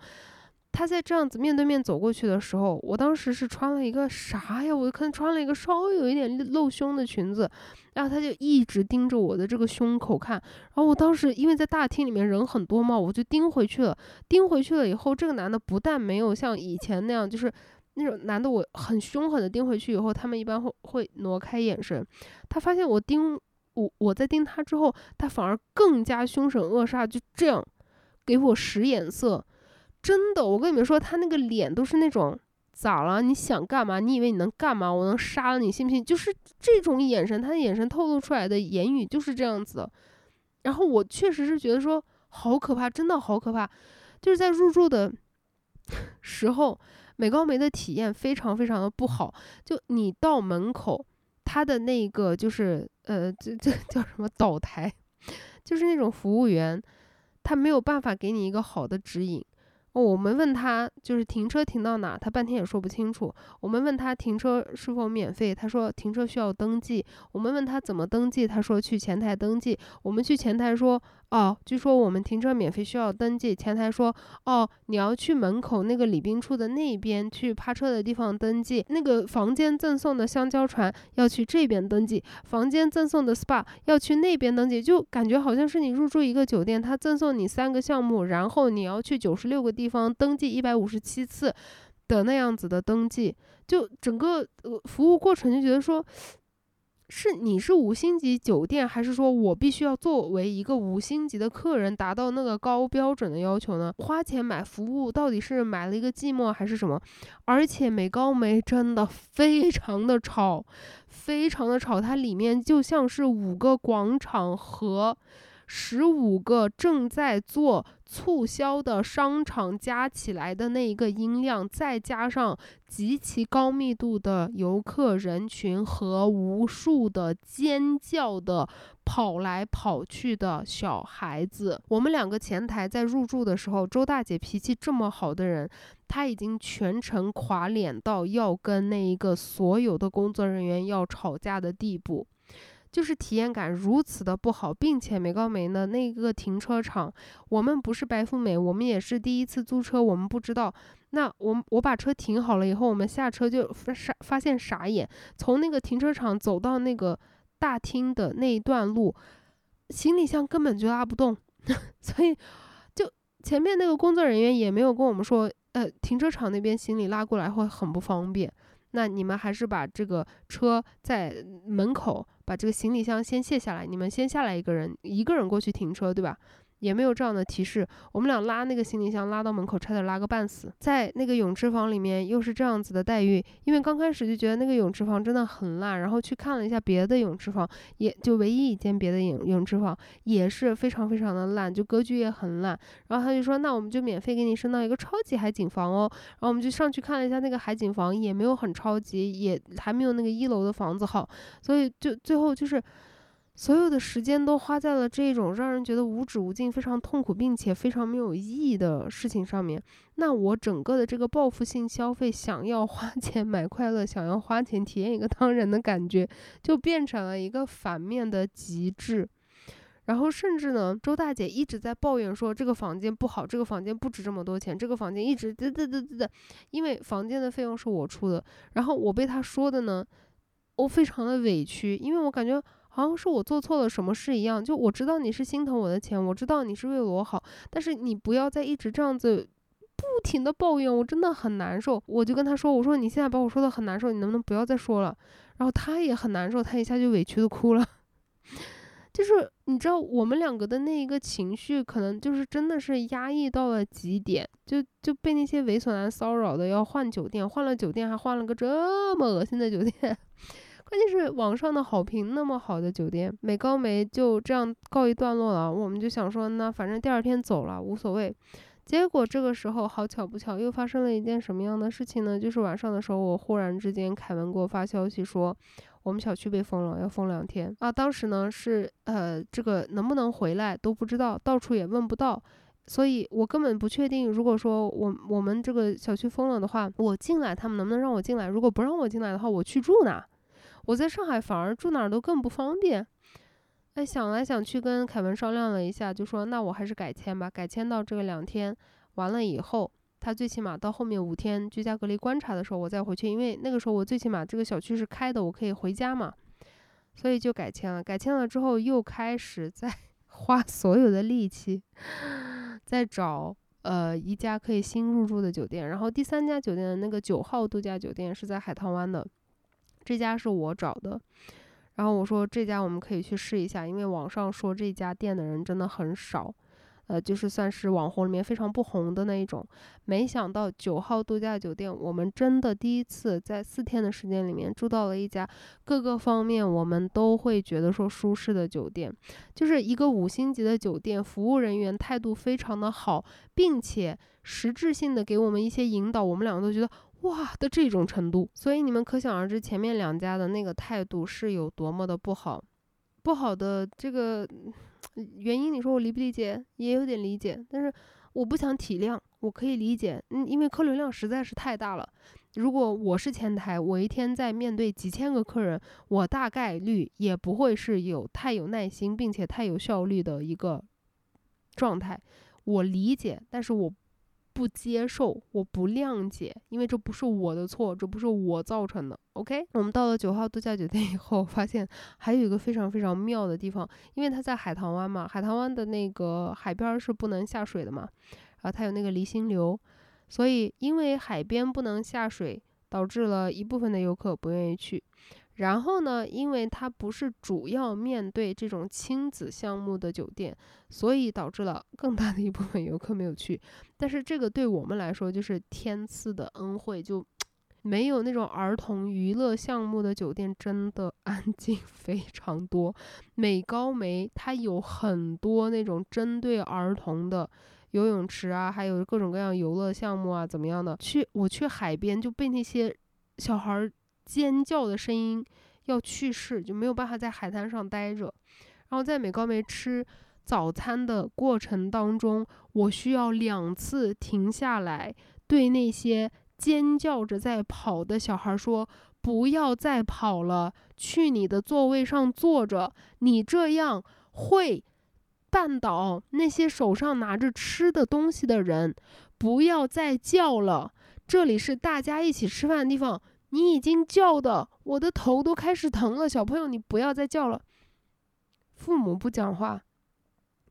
他在这样子面对面走过去的时候，我当时是穿了一个啥呀？我可能穿了一个稍微有一点露胸的裙子，然后他就一直盯着我的这个胸口看。然后我当时因为在大厅里面人很多嘛，我就盯回去了。盯回去了以后，这个男的不但没有像以前那样，就是那种男的我很凶狠的盯回去以后，他们一般会会挪开眼神。他发现我盯我我在盯他之后，他反而更加凶神恶煞，就这样给我使眼色。真的，我跟你们说，他那个脸都是那种咋了？你想干嘛？你以为你能干嘛？我能杀了你，信不信？就是这种眼神，他的眼神透露出来的言语就是这样子。然后我确实是觉得说好可怕，真的好可怕。就是在入住的 时候，美高梅的体验非常非常的不好。就你到门口，他的那个就是呃，这这叫什么导台，就是那种服务员，他没有办法给你一个好的指引。哦我们问他就是停车停到哪，他半天也说不清楚。我们问他停车是否免费，他说停车需要登记。我们问他怎么登记，他说去前台登记。我们去前台说。哦，据说我们停车免费需要登记。前台说，哦，你要去门口那个礼宾处的那边去趴车的地方登记。那个房间赠送的香蕉船要去这边登记，房间赠送的 SPA 要去那边登记。就感觉好像是你入住一个酒店，他赠送你三个项目，然后你要去九十六个地方登记一百五十七次的那样子的登记。就整个呃服务过程就觉得说。是你是五星级酒店，还是说我必须要作为一个五星级的客人达到那个高标准的要求呢？花钱买服务到底是买了一个寂寞还是什么？而且美高梅真的非常的吵，非常的吵，它里面就像是五个广场和。十五个正在做促销的商场加起来的那一个音量，再加上极其高密度的游客人群和无数的尖叫的跑来跑去的小孩子，我们两个前台在入住的时候，周大姐脾气这么好的人，她已经全程垮脸到要跟那一个所有的工作人员要吵架的地步。就是体验感如此的不好，并且美高梅的那个停车场，我们不是白富美，我们也是第一次租车，我们不知道。那我我把车停好了以后，我们下车就傻发现傻眼，从那个停车场走到那个大厅的那一段路，行李箱根本就拉不动，所以就前面那个工作人员也没有跟我们说，呃，停车场那边行李拉过来会很不方便。那你们还是把这个车在门口，把这个行李箱先卸下来。你们先下来一个人，一个人过去停车，对吧？也没有这样的提示，我们俩拉那个行李箱拉到门口，差点拉个半死。在那个泳池房里面又是这样子的待遇，因为刚开始就觉得那个泳池房真的很烂，然后去看了一下别的泳池房，也就唯一一间别的泳泳池房也是非常非常的烂，就格局也很烂。然后他就说，那我们就免费给你升到一个超级海景房哦。然后我们就上去看了一下那个海景房，也没有很超级，也还没有那个一楼的房子好，所以就最后就是。所有的时间都花在了这种让人觉得无止无尽、非常痛苦并且非常没有意义的事情上面。那我整个的这个报复性消费，想要花钱 买快乐，想要花钱体验一个当人的感觉，就变成了一个反面的极致。然后甚至呢，周大姐一直在抱怨说这个房间不好，这个房间不值这么多钱，这个房间一直嘚嘚嘚嘚嘚，因为房间的费用是我出的。然后我被她说的呢，我非常的委屈，因为我感觉。好像是我做错了什么事一样，就我知道你是心疼我的钱，我知道你是为我好，但是你不要再一直这样子不停的抱怨，我真的很难受。我就跟他说，我说你现在把我说的很难受，你能不能不要再说了？然后他也很难受，他一下就委屈的哭了。就是你知道我们两个的那一个情绪，可能就是真的是压抑到了极点，就就被那些猥琐男骚扰的，要换酒店，换了酒店还换了个这么恶心的酒店。关键是网上的好评那么好的酒店，美高梅就这样告一段落了。我们就想说，那反正第二天走了无所谓。结果这个时候好巧不巧，又发生了一件什么样的事情呢？就是晚上的时候，我忽然之间凯文给我发消息说，我们小区被封了，要封两天啊。当时呢是呃这个能不能回来都不知道，到处也问不到，所以我根本不确定。如果说我我们这个小区封了的话，我进来他们能不能让我进来？如果不让我进来的话，我去住哪？我在上海反而住哪儿都更不方便。哎，想来想去跟凯文商量了一下，就说那我还是改签吧，改签到这个两天完了以后。他最起码到后面五天居家隔离观察的时候，我再回去，因为那个时候我最起码这个小区是开的，我可以回家嘛，所以就改签了。改签了之后，又开始在 花所有的力气，在找呃一家可以新入住的酒店。然后第三家酒店的那个九号度假酒店是在海棠湾的，这家是我找的。然后我说这家我们可以去试一下，因为网上说这家店的人真的很少。呃，就是算是网红里面非常不红的那一种。没想到九号度假酒店，我们真的第一次在四天的时间里面住到了一家各个方面我们都会觉得说舒适的酒店，就是一个五星级的酒店，服务人员态度非常的好，并且实质性的给我们一些引导，我们两个都觉得哇的这种程度。所以你们可想而知，前面两家的那个态度是有多么的不好，不好的这个。原因你说我理不理解，也有点理解，但是我不想体谅，我可以理解，嗯，因为客流量实在是太大了。如果我是前台，我一天在面对几千个客人，我大概率也不会是有太有耐心并且太有效率的一个状态。我理解，但是我。不接受，我不谅解，因为这不是我的错，这不是我造成的。OK，我们到了九号度假酒店以后，发现还有一个非常非常妙的地方，因为它在海棠湾嘛，海棠湾的那个海边是不能下水的嘛，然后它有那个离心流，所以因为海边不能下水，导致了一部分的游客不愿意去。然后呢，因为它不是主要面对这种亲子项目的酒店，所以导致了更大的一部分游客没有去。但是这个对我们来说就是天赐的恩惠，就没有那种儿童娱乐项目的酒店真的安静 非常多。美高梅它有很多那种针对儿童的游泳池啊，还有各种各样游乐项目啊，怎么样的？去我去海边就被那些小孩。尖叫的声音要去世，就没有办法在海滩上待着。然后在美高梅吃早餐的过程当中，我需要两次停下来，对那些尖叫着在跑的小孩说：“不要再跑了，去你的座位上坐着，你这样会绊倒那些手上拿着吃的东西的人。不要再叫了，这里是大家一起吃饭的地方。”你已经叫的，我的头都开始疼了。小朋友，你不要再叫了。父母不讲话，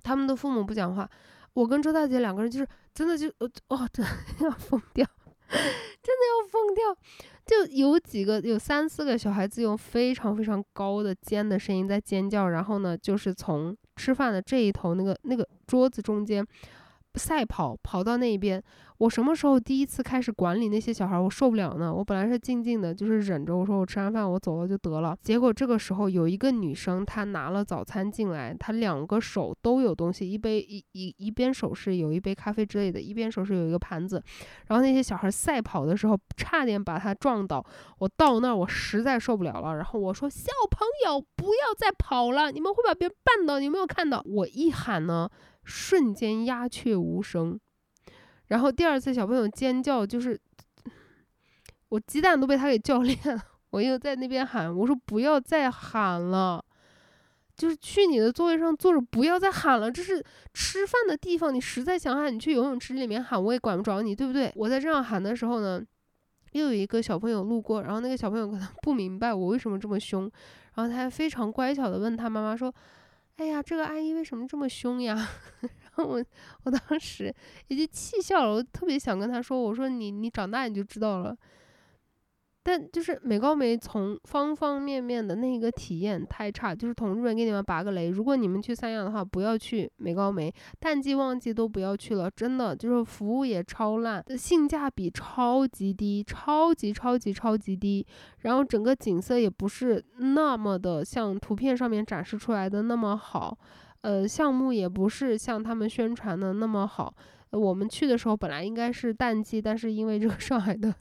他们的父母不讲话。我跟周大姐两个人就是真的就哦，真的要疯掉，真的要疯掉。就有几个有三四个小孩子用非常非常高的尖的声音在尖叫，然后呢，就是从吃饭的这一头那个那个桌子中间。赛跑跑到那边，我什么时候第一次开始管理那些小孩？我受不了呢。我本来是静静的，就是忍着。我说我吃完饭我走了就得了。结果这个时候有一个女生，她拿了早餐进来，她两个手都有东西，一杯一一一边手是有一杯咖啡之类的，一边手是有一个盘子。然后那些小孩赛跑的时候，差点把她撞倒。我到那儿我实在受不了了，然后我说小朋友不要再跑了，你们会把别人绊倒。你有没有看到？我一喊呢。瞬间鸦雀无声，然后第二次小朋友尖叫，就是我鸡蛋都被他给叫裂了。我又在那边喊，我说不要再喊了，就是去你的座位上坐着，不要再喊了。这是吃饭的地方，你实在想喊，你去游泳池里面喊，我也管不着你，对不对？我在这样喊的时候呢，又有一个小朋友路过，然后那个小朋友可能不明白我为什么这么凶，然后他还非常乖巧的问他妈妈说。哎呀，这个阿姨为什么这么凶呀？然后我我当时也就气笑了，我特别想跟她说，我说你你长大你就知道了。但就是美高梅从方方面面的那个体验太差，就是同志们给你们拔个雷，如果你们去三亚的话，不要去美高梅，淡季旺季都不要去了，真的就是服务也超烂，性价比超级低，超级超级超级低，然后整个景色也不是那么的像图片上面展示出来的那么好，呃，项目也不是像他们宣传的那么好。我们去的时候本来应该是淡季，但是因为这个上海的。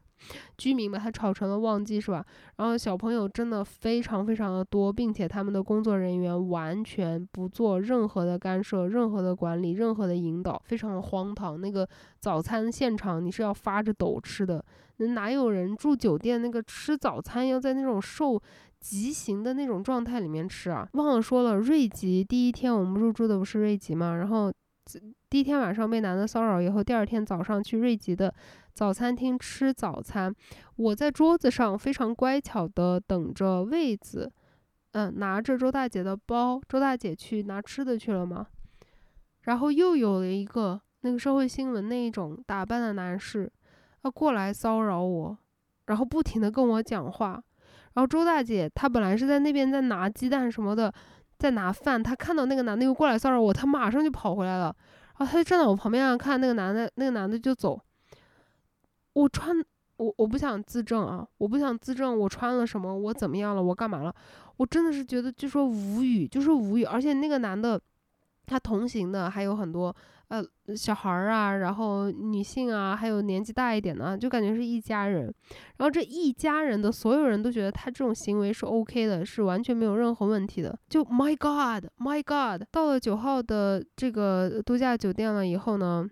居民把它炒成了旺季，是吧？然后小朋友真的非常非常的多，并且他们的工作人员完全不做任何的干涉、任何的管理、任何的引导，非常的荒唐。那个早餐现场你是要发着抖吃的，那哪有人住酒店那个吃早餐要在那种受极刑的那种状态里面吃啊？忘了说了，瑞吉第一天我们入住的不是瑞吉嘛，然后。第一天晚上被男的骚扰以后，第二天早上去瑞吉的早餐厅吃早餐。我在桌子上非常乖巧的等着位子，嗯，拿着周大姐的包。周大姐去拿吃的去了吗？然后又有了一个那个社会新闻那一种打扮的男士，他过来骚扰我，然后不停的跟我讲话。然后周大姐她本来是在那边在拿鸡蛋什么的。在拿饭，他看到那个男的又过来骚扰我，他马上就跑回来了，然后他就站在我旁边看那个男的，那个男的就走。我穿我我不想自证啊，我不想自证我穿了什么，我怎么样了，我干嘛了？我真的是觉得就说无语，就是无语。而且那个男的，他同行的还有很多。呃，小孩儿啊，然后女性啊，还有年纪大一点的，就感觉是一家人。然后这一家人的所有人都觉得他这种行为是 OK 的，是完全没有任何问题的。就 My God，My God！到了九号的这个度假酒店了以后呢，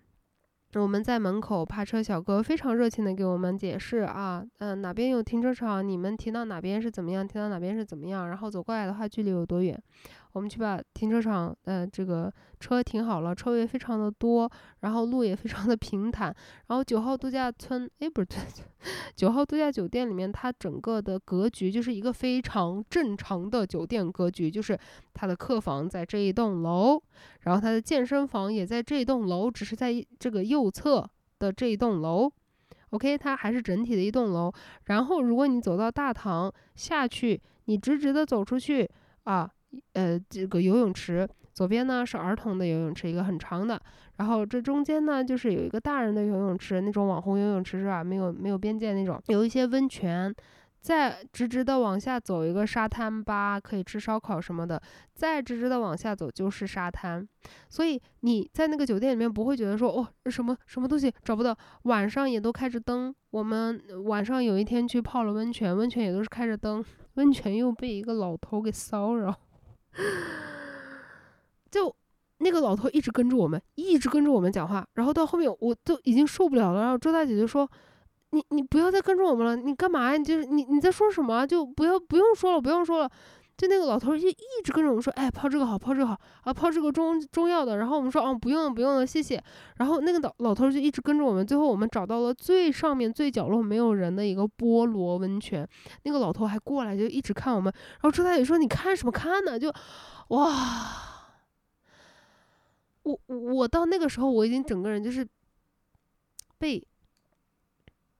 我们在门口趴车小哥非常热情的给我们解释啊，嗯，哪边有停车场，你们停到哪边是怎么样，停到哪边是怎么样，然后走过来的话距离有多远。我们去把停车场，呃，这个车停好了，车位非常的多，然后路也非常的平坦。然后九号度假村，哎，不是对，九号度假酒店里面，它整个的格局就是一个非常正常的酒店格局，就是它的客房在这一栋楼，然后它的健身房也在这一栋楼，只是在这个右侧的这一栋楼。OK，它还是整体的一栋楼。然后如果你走到大堂下去，你直直的走出去啊。呃，这个游泳池左边呢是儿童的游泳池，一个很长的，然后这中间呢就是有一个大人的游泳池，那种网红游泳池是吧？没有没有边界那种，有一些温泉，再直直的往下走一个沙滩吧，可以吃烧烤什么的，再直直的往下走就是沙滩，所以你在那个酒店里面不会觉得说哦什么什么东西找不到，晚上也都开着灯，我们晚上有一天去泡了温泉，温泉也都是开着灯，温泉又被一个老头给骚扰。就那个老头一直跟着我们，一直跟着我们讲话，然后到后面我都已经受不了了。然后周大姐就说：“你你不要再跟着我们了，你干嘛呀？你就是你你在说什么？就不要不用说了，不用说了。”就那个老头就一直跟着我们说：“哎，泡这个好，泡这个好啊，泡这个中中药的。”然后我们说：“哦，不用了，不用了，谢谢。”然后那个老老头就一直跟着我们，最后我们找到了最上面最角落没有人的一个菠萝温泉。那个老头还过来就一直看我们，然后周大姐说：“你看什么看呢？”就哇，我我到那个时候我已经整个人就是被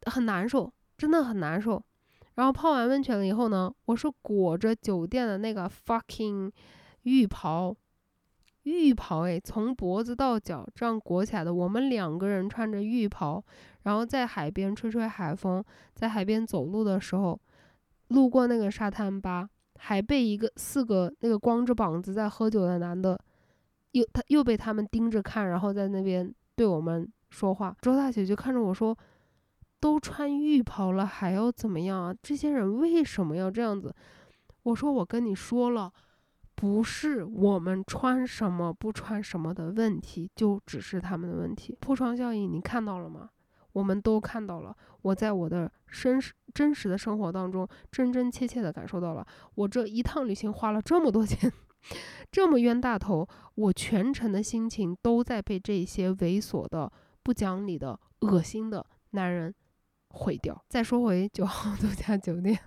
很难受，真的很难受。然后泡完温泉了以后呢，我是裹着酒店的那个 fucking 浴袍，浴袍诶，从脖子到脚这样裹起来的。我们两个人穿着浴袍，然后在海边吹吹海风，在海边走路的时候，路过那个沙滩吧，还被一个四个那个光着膀子在喝酒的男的，又他又被他们盯着看，然后在那边对我们说话。周大姐就看着我说。都穿浴袍了，还要怎么样啊？这些人为什么要这样子？我说我跟你说了，不是我们穿什么不穿什么的问题，就只是他们的问题。破窗效应，你看到了吗？我们都看到了。我在我的真实真实的生活当中，真真切切的感受到了。我这一趟旅行花了这么多钱，这么冤大头，我全程的心情都在被这些猥琐的、不讲理的、恶心的男人。毁掉。再说回九号度假酒店，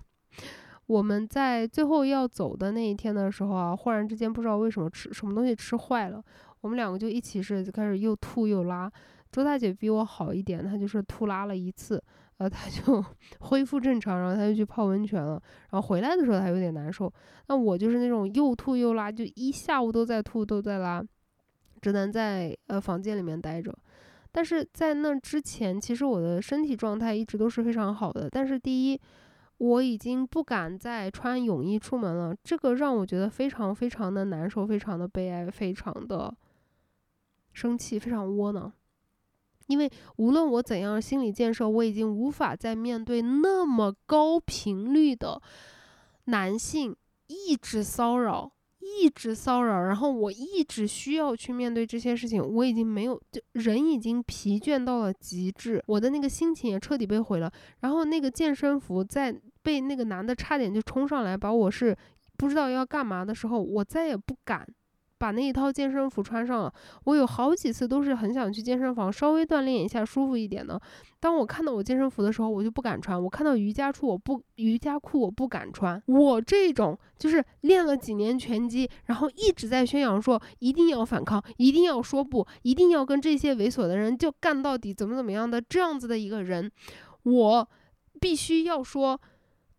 我们在最后要走的那一天的时候啊，忽然之间不知道为什么吃什么东西吃坏了，我们两个就一起是就开始又吐又拉。周大姐比我好一点，她就是吐拉了一次，呃，她就 恢复正常，然后她就去泡温泉了。然后回来的时候她有点难受，那我就是那种又吐又拉，就一下午都在吐都在拉，只能在呃房间里面待着。但是在那之前，其实我的身体状态一直都是非常好的。但是第一，我已经不敢再穿泳衣出门了，这个让我觉得非常非常的难受，非常的悲哀，非常的生气，非常窝囊。因为无论我怎样心理建设，我已经无法再面对那么高频率的男性一直骚扰。一直骚扰，然后我一直需要去面对这些事情，我已经没有，就人已经疲倦到了极致，我的那个心情也彻底被毁了。然后那个健身服在被那个男的差点就冲上来把我是不知道要干嘛的时候，我再也不敢。把那一套健身服穿上了，我有好几次都是很想去健身房稍微锻炼一下，舒服一点的。当我看到我健身服的时候，我就不敢穿。我看到瑜伽裤，我不瑜伽裤我不敢穿。我这种就是练了几年拳击，然后一直在宣扬说一定要反抗，一定要说不，一定要跟这些猥琐的人就干到底，怎么怎么样的这样子的一个人，我必须要说，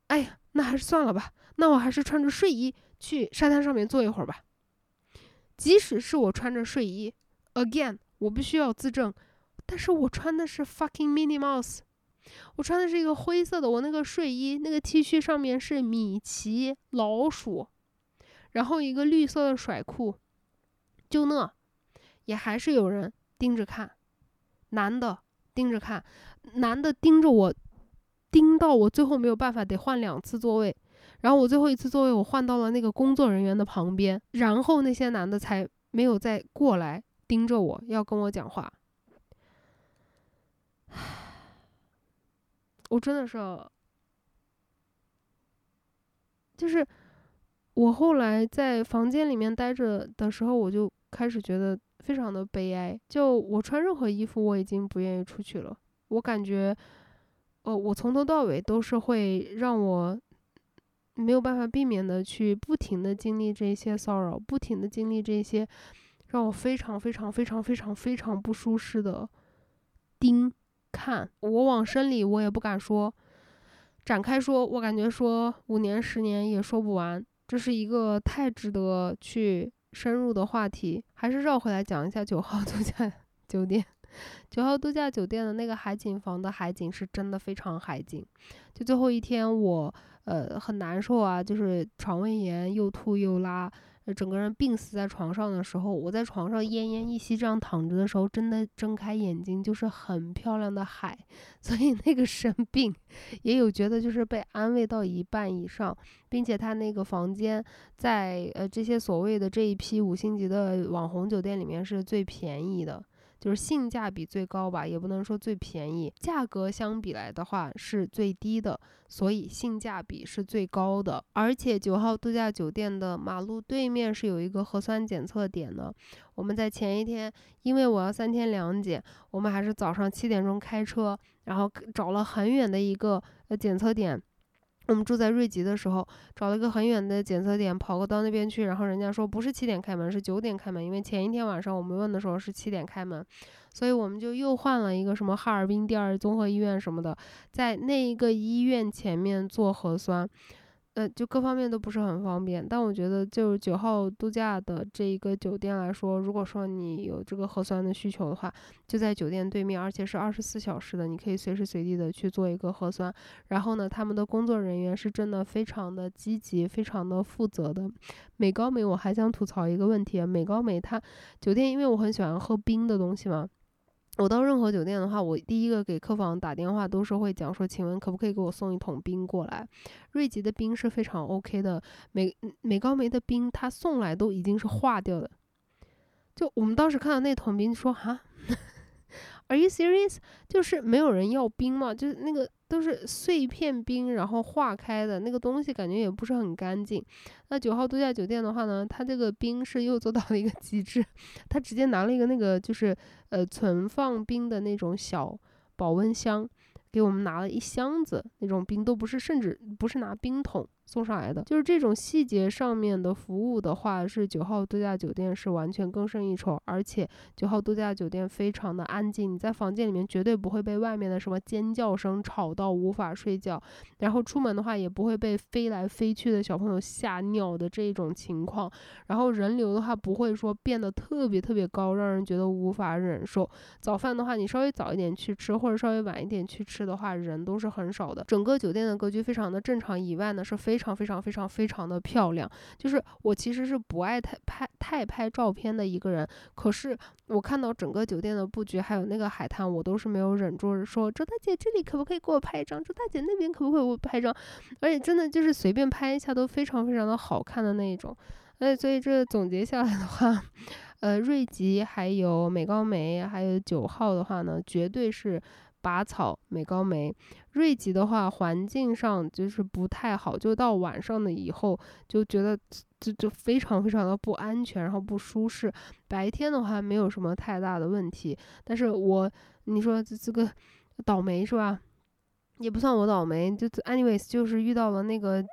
哎呀，那还是算了吧，那我还是穿着睡衣去沙滩上面坐一会儿吧。即使是我穿着睡衣，again，我必须要自证，但是我穿的是 fucking Minnie Mouse，我穿的是一个灰色的，我那个睡衣那个 T 恤上面是米奇老鼠，然后一个绿色的甩裤，就那，也还是有人盯着看，男的盯着看，男的盯着我，盯到我最后没有办法，得换两次座位。然后我最后一次座位，我换到了那个工作人员的旁边，然后那些男的才没有再过来盯着我要跟我讲话。我真的是，就是我后来在房间里面待着的时候，我就开始觉得非常的悲哀。就我穿任何衣服，我已经不愿意出去了。我感觉，呃，我从头到尾都是会让我。没有办法避免的去不停的经历这些骚扰，不停的经历这些让我非常非常非常非常非常不舒适的盯看。我往深里我也不敢说，展开说，我感觉说五年十年也说不完。这是一个太值得去深入的话题，还是绕回来讲一下九号度假酒店。九号度假酒店的那个海景房的海景是真的非常海景。就最后一天我。呃，很难受啊，就是肠胃炎，又吐又拉，整个人病死在床上的时候，我在床上奄奄一息这样躺着的时候，真的睁开眼睛就是很漂亮的海，所以那个生病也有觉得就是被安慰到一半以上，并且他那个房间在呃这些所谓的这一批五星级的网红酒店里面是最便宜的。就是性价比最高吧，也不能说最便宜，价格相比来的话是最低的，所以性价比是最高的。而且九号度假酒店的马路对面是有一个核酸检测点的。我们在前一天，因为我要三天两检，我们还是早上七点钟开车，然后找了很远的一个检测点。我们住在瑞吉的时候，找了一个很远的检测点，跑过到那边去，然后人家说不是七点开门，是九点开门，因为前一天晚上我们问的时候是七点开门，所以我们就又换了一个什么哈尔滨第二综合医院什么的，在那一个医院前面做核酸。呃，就各方面都不是很方便，但我觉得就九号度假的这一个酒店来说，如果说你有这个核酸的需求的话，就在酒店对面，而且是二十四小时的，你可以随时随地的去做一个核酸。然后呢，他们的工作人员是真的非常的积极，非常的负责的。美高美，我还想吐槽一个问题，美高美它酒店，因为我很喜欢喝冰的东西嘛。我到任何酒店的话，我第一个给客房打电话都是会讲说，请问可不可以给我送一桶冰过来？瑞吉的冰是非常 OK 的，美美高梅的冰他送来都已经是化掉的。就我们当时看到那桶冰，说哈。Are you serious？就是没有人要冰嘛，就是那个都是碎片冰，然后化开的那个东西，感觉也不是很干净。那九号度假酒店的话呢，它这个冰是又做到了一个极致，他直接拿了一个那个就是呃存放冰的那种小保温箱。给我们拿了一箱子那种冰，都不是，甚至不是拿冰桶送上来的，就是这种细节上面的服务的话，是九号度假酒店是完全更胜一筹，而且九号度假酒店非常的安静，你在房间里面绝对不会被外面的什么尖叫声吵到无法睡觉，然后出门的话也不会被飞来飞去的小朋友吓尿的这种情况，然后人流的话不会说变得特别特别高，让人觉得无法忍受。早饭的话，你稍微早一点去吃，或者稍微晚一点去吃。的话，人都是很少的，整个酒店的格局非常的正常。以外呢，是非非常非常非常非常的漂亮。就是我其实是不爱太拍太拍照片的一个人，可是我看到整个酒店的布局还有那个海滩，我都是没有忍住说周大姐这里可不可以给我拍一张？周大姐那边可不可以给我拍一张？而且真的就是随便拍一下都非常非常的好看的那一种。哎，所以这总结下来的话，呃，瑞吉还有美高梅还有九号的话呢，绝对是拔草美高梅。瑞吉的话，环境上就是不太好，就到晚上的以后就觉得就就非常非常的不安全，然后不舒适。白天的话没有什么太大的问题，但是我你说这这个倒霉是吧？也不算我倒霉，就 anyways 就是遇到了那个。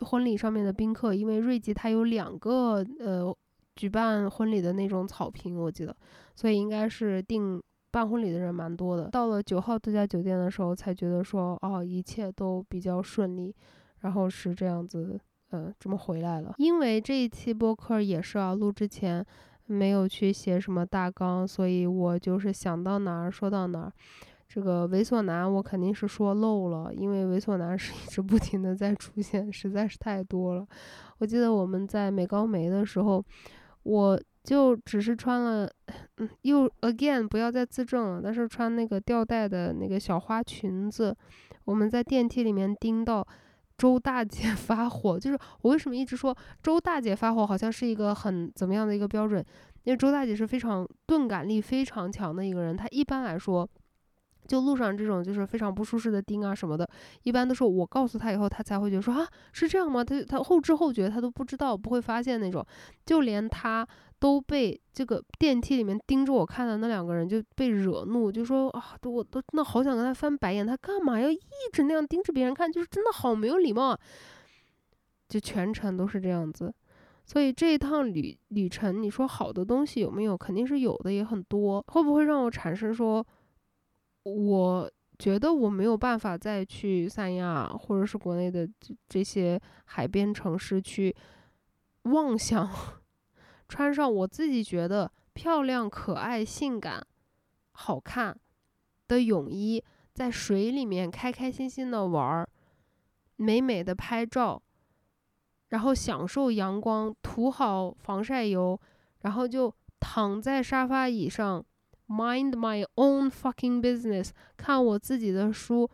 婚礼上面的宾客，因为瑞吉他有两个呃举办婚礼的那种草坪，我记得，所以应该是订办婚礼的人蛮多的。到了九号度假酒店的时候，才觉得说哦，一切都比较顺利，然后是这样子，呃，这么回来了。因为这一期播客也是啊，录之前没有去写什么大纲，所以我就是想到哪儿说到哪儿。这个猥琐男我肯定是说漏了，因为猥琐男是一直不停的在出现，实在是太多了。我记得我们在美高梅的时候，我就只是穿了，嗯，又 again 不要再自证了，但是穿那个吊带的那个小花裙子，我们在电梯里面盯到周大姐 发火，就是我为什么一直说周大姐发火好像是一个很怎么样的一个标准？因为周大姐是非常钝感力非常强的一个人，她一般来说。就路上这种就是非常不舒适的钉啊什么的，一般都是我告诉他以后，他才会觉得说啊是这样吗？他他后知后觉他都不知道，不会发现那种。就连他都被这个电梯里面盯着我看的那两个人就被惹怒，就说啊，我都真的好想跟他翻白眼，他干嘛要一直那样盯着别人看？就是真的好没有礼貌啊！就全程都是这样子。所以这一趟旅旅程，你说好的东西有没有？肯定是有的，也很多。会不会让我产生说？我觉得我没有办法再去三亚或者是国内的这这些海边城市去妄想穿上我自己觉得漂亮、可爱、性感、好看的泳衣，在水里面开开心心的玩儿，美美的拍照，然后享受阳光，涂好防晒油，然后就躺在沙发椅上。Mind my own fucking business，看我自己的书，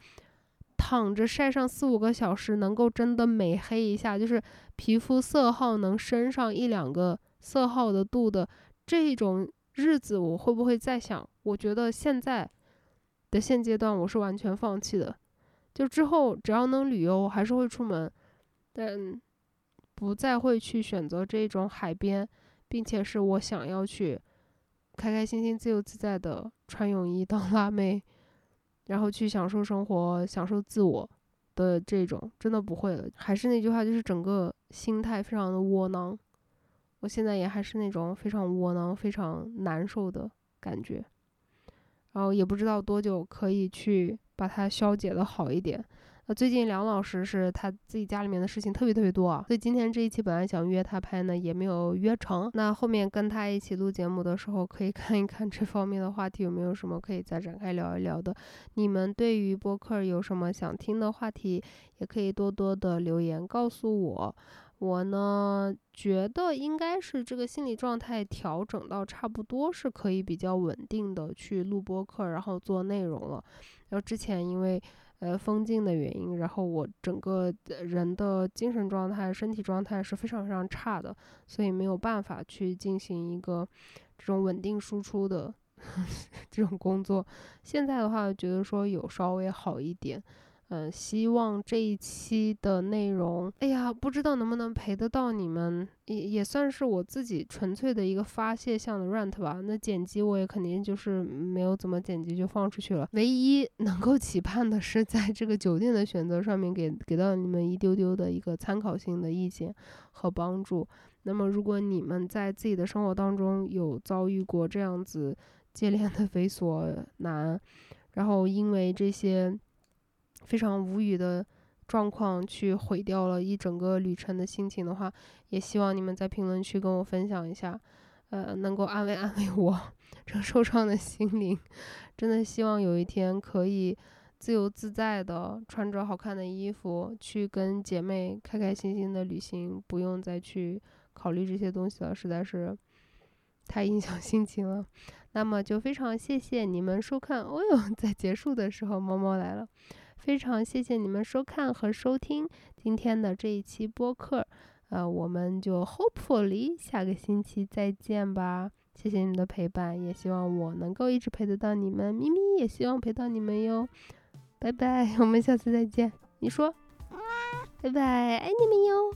躺着晒上四五个小时，能够真的美黑一下，就是皮肤色号能升上一两个色号的度的这种日子，我会不会再想？我觉得现在的现阶段我是完全放弃的。就之后只要能旅游，我还是会出门，但不再会去选择这种海边，并且是我想要去。开开心心、自由自在的穿泳衣当辣妹，然后去享受生活、享受自我的这种，真的不会了。还是那句话，就是整个心态非常的窝囊。我现在也还是那种非常窝囊、非常难受的感觉，然后也不知道多久可以去把它消解的好一点。那最近梁老师是他自己家里面的事情特别特别多啊，所以今天这一期本来想约他拍呢，也没有约成。那后面跟他一起录节目的时候，可以 看一看这方面的话题有没有什么可以再展开聊一聊的。你们对于播客有什么想听的话题，也可以多多的留言告诉我。我呢觉得应该是这个心理状态调整到差不多是可以比较稳定的去录播课，然后做内容了。然后之前因为。呃，封禁的原因，然后我整个人的精神状态、身体状态是非常非常差的，所以没有办法去进行一个这种稳定输出的 这种工作。现在的话，觉得说有稍微好一点。嗯，希望这一期的内容，哎呀，不知道能不能陪得到你们，也也算是我自己纯粹的一个发泄向的 rant 吧。那剪辑我也肯定就是没有怎么剪辑就放出去了。唯一能够期盼的是，在这个酒店的选择上面给给到你们一丢丢的一个参考性的意见和帮助。那么，如果你们在自己的生活当中有遭遇过这样子接连 的猥琐男，然后因为这些。非常无语的状况，去毁掉了一整个旅程的心情的话，也希望你们在评论区跟我分享一下，呃，能够安慰 安慰我这受伤的心灵。真的希望有一天可以自由自在的穿着好看的衣服去跟姐妹开开心心的旅行，不用再去考虑这些东西了，实在是太影响 心情了。那么就非常谢谢你们收看。哦哟，在结束的时候，猫猫来了。非常谢谢你们收看和收听今天的这一期播客。呃，我们就 hopefully 下个星期再见吧。谢谢你们的陪伴，也希望我能够一直陪得到你们。咪咪也希望陪到你们哟。拜拜，我们下次再见。你说，拜拜，爱你们哟。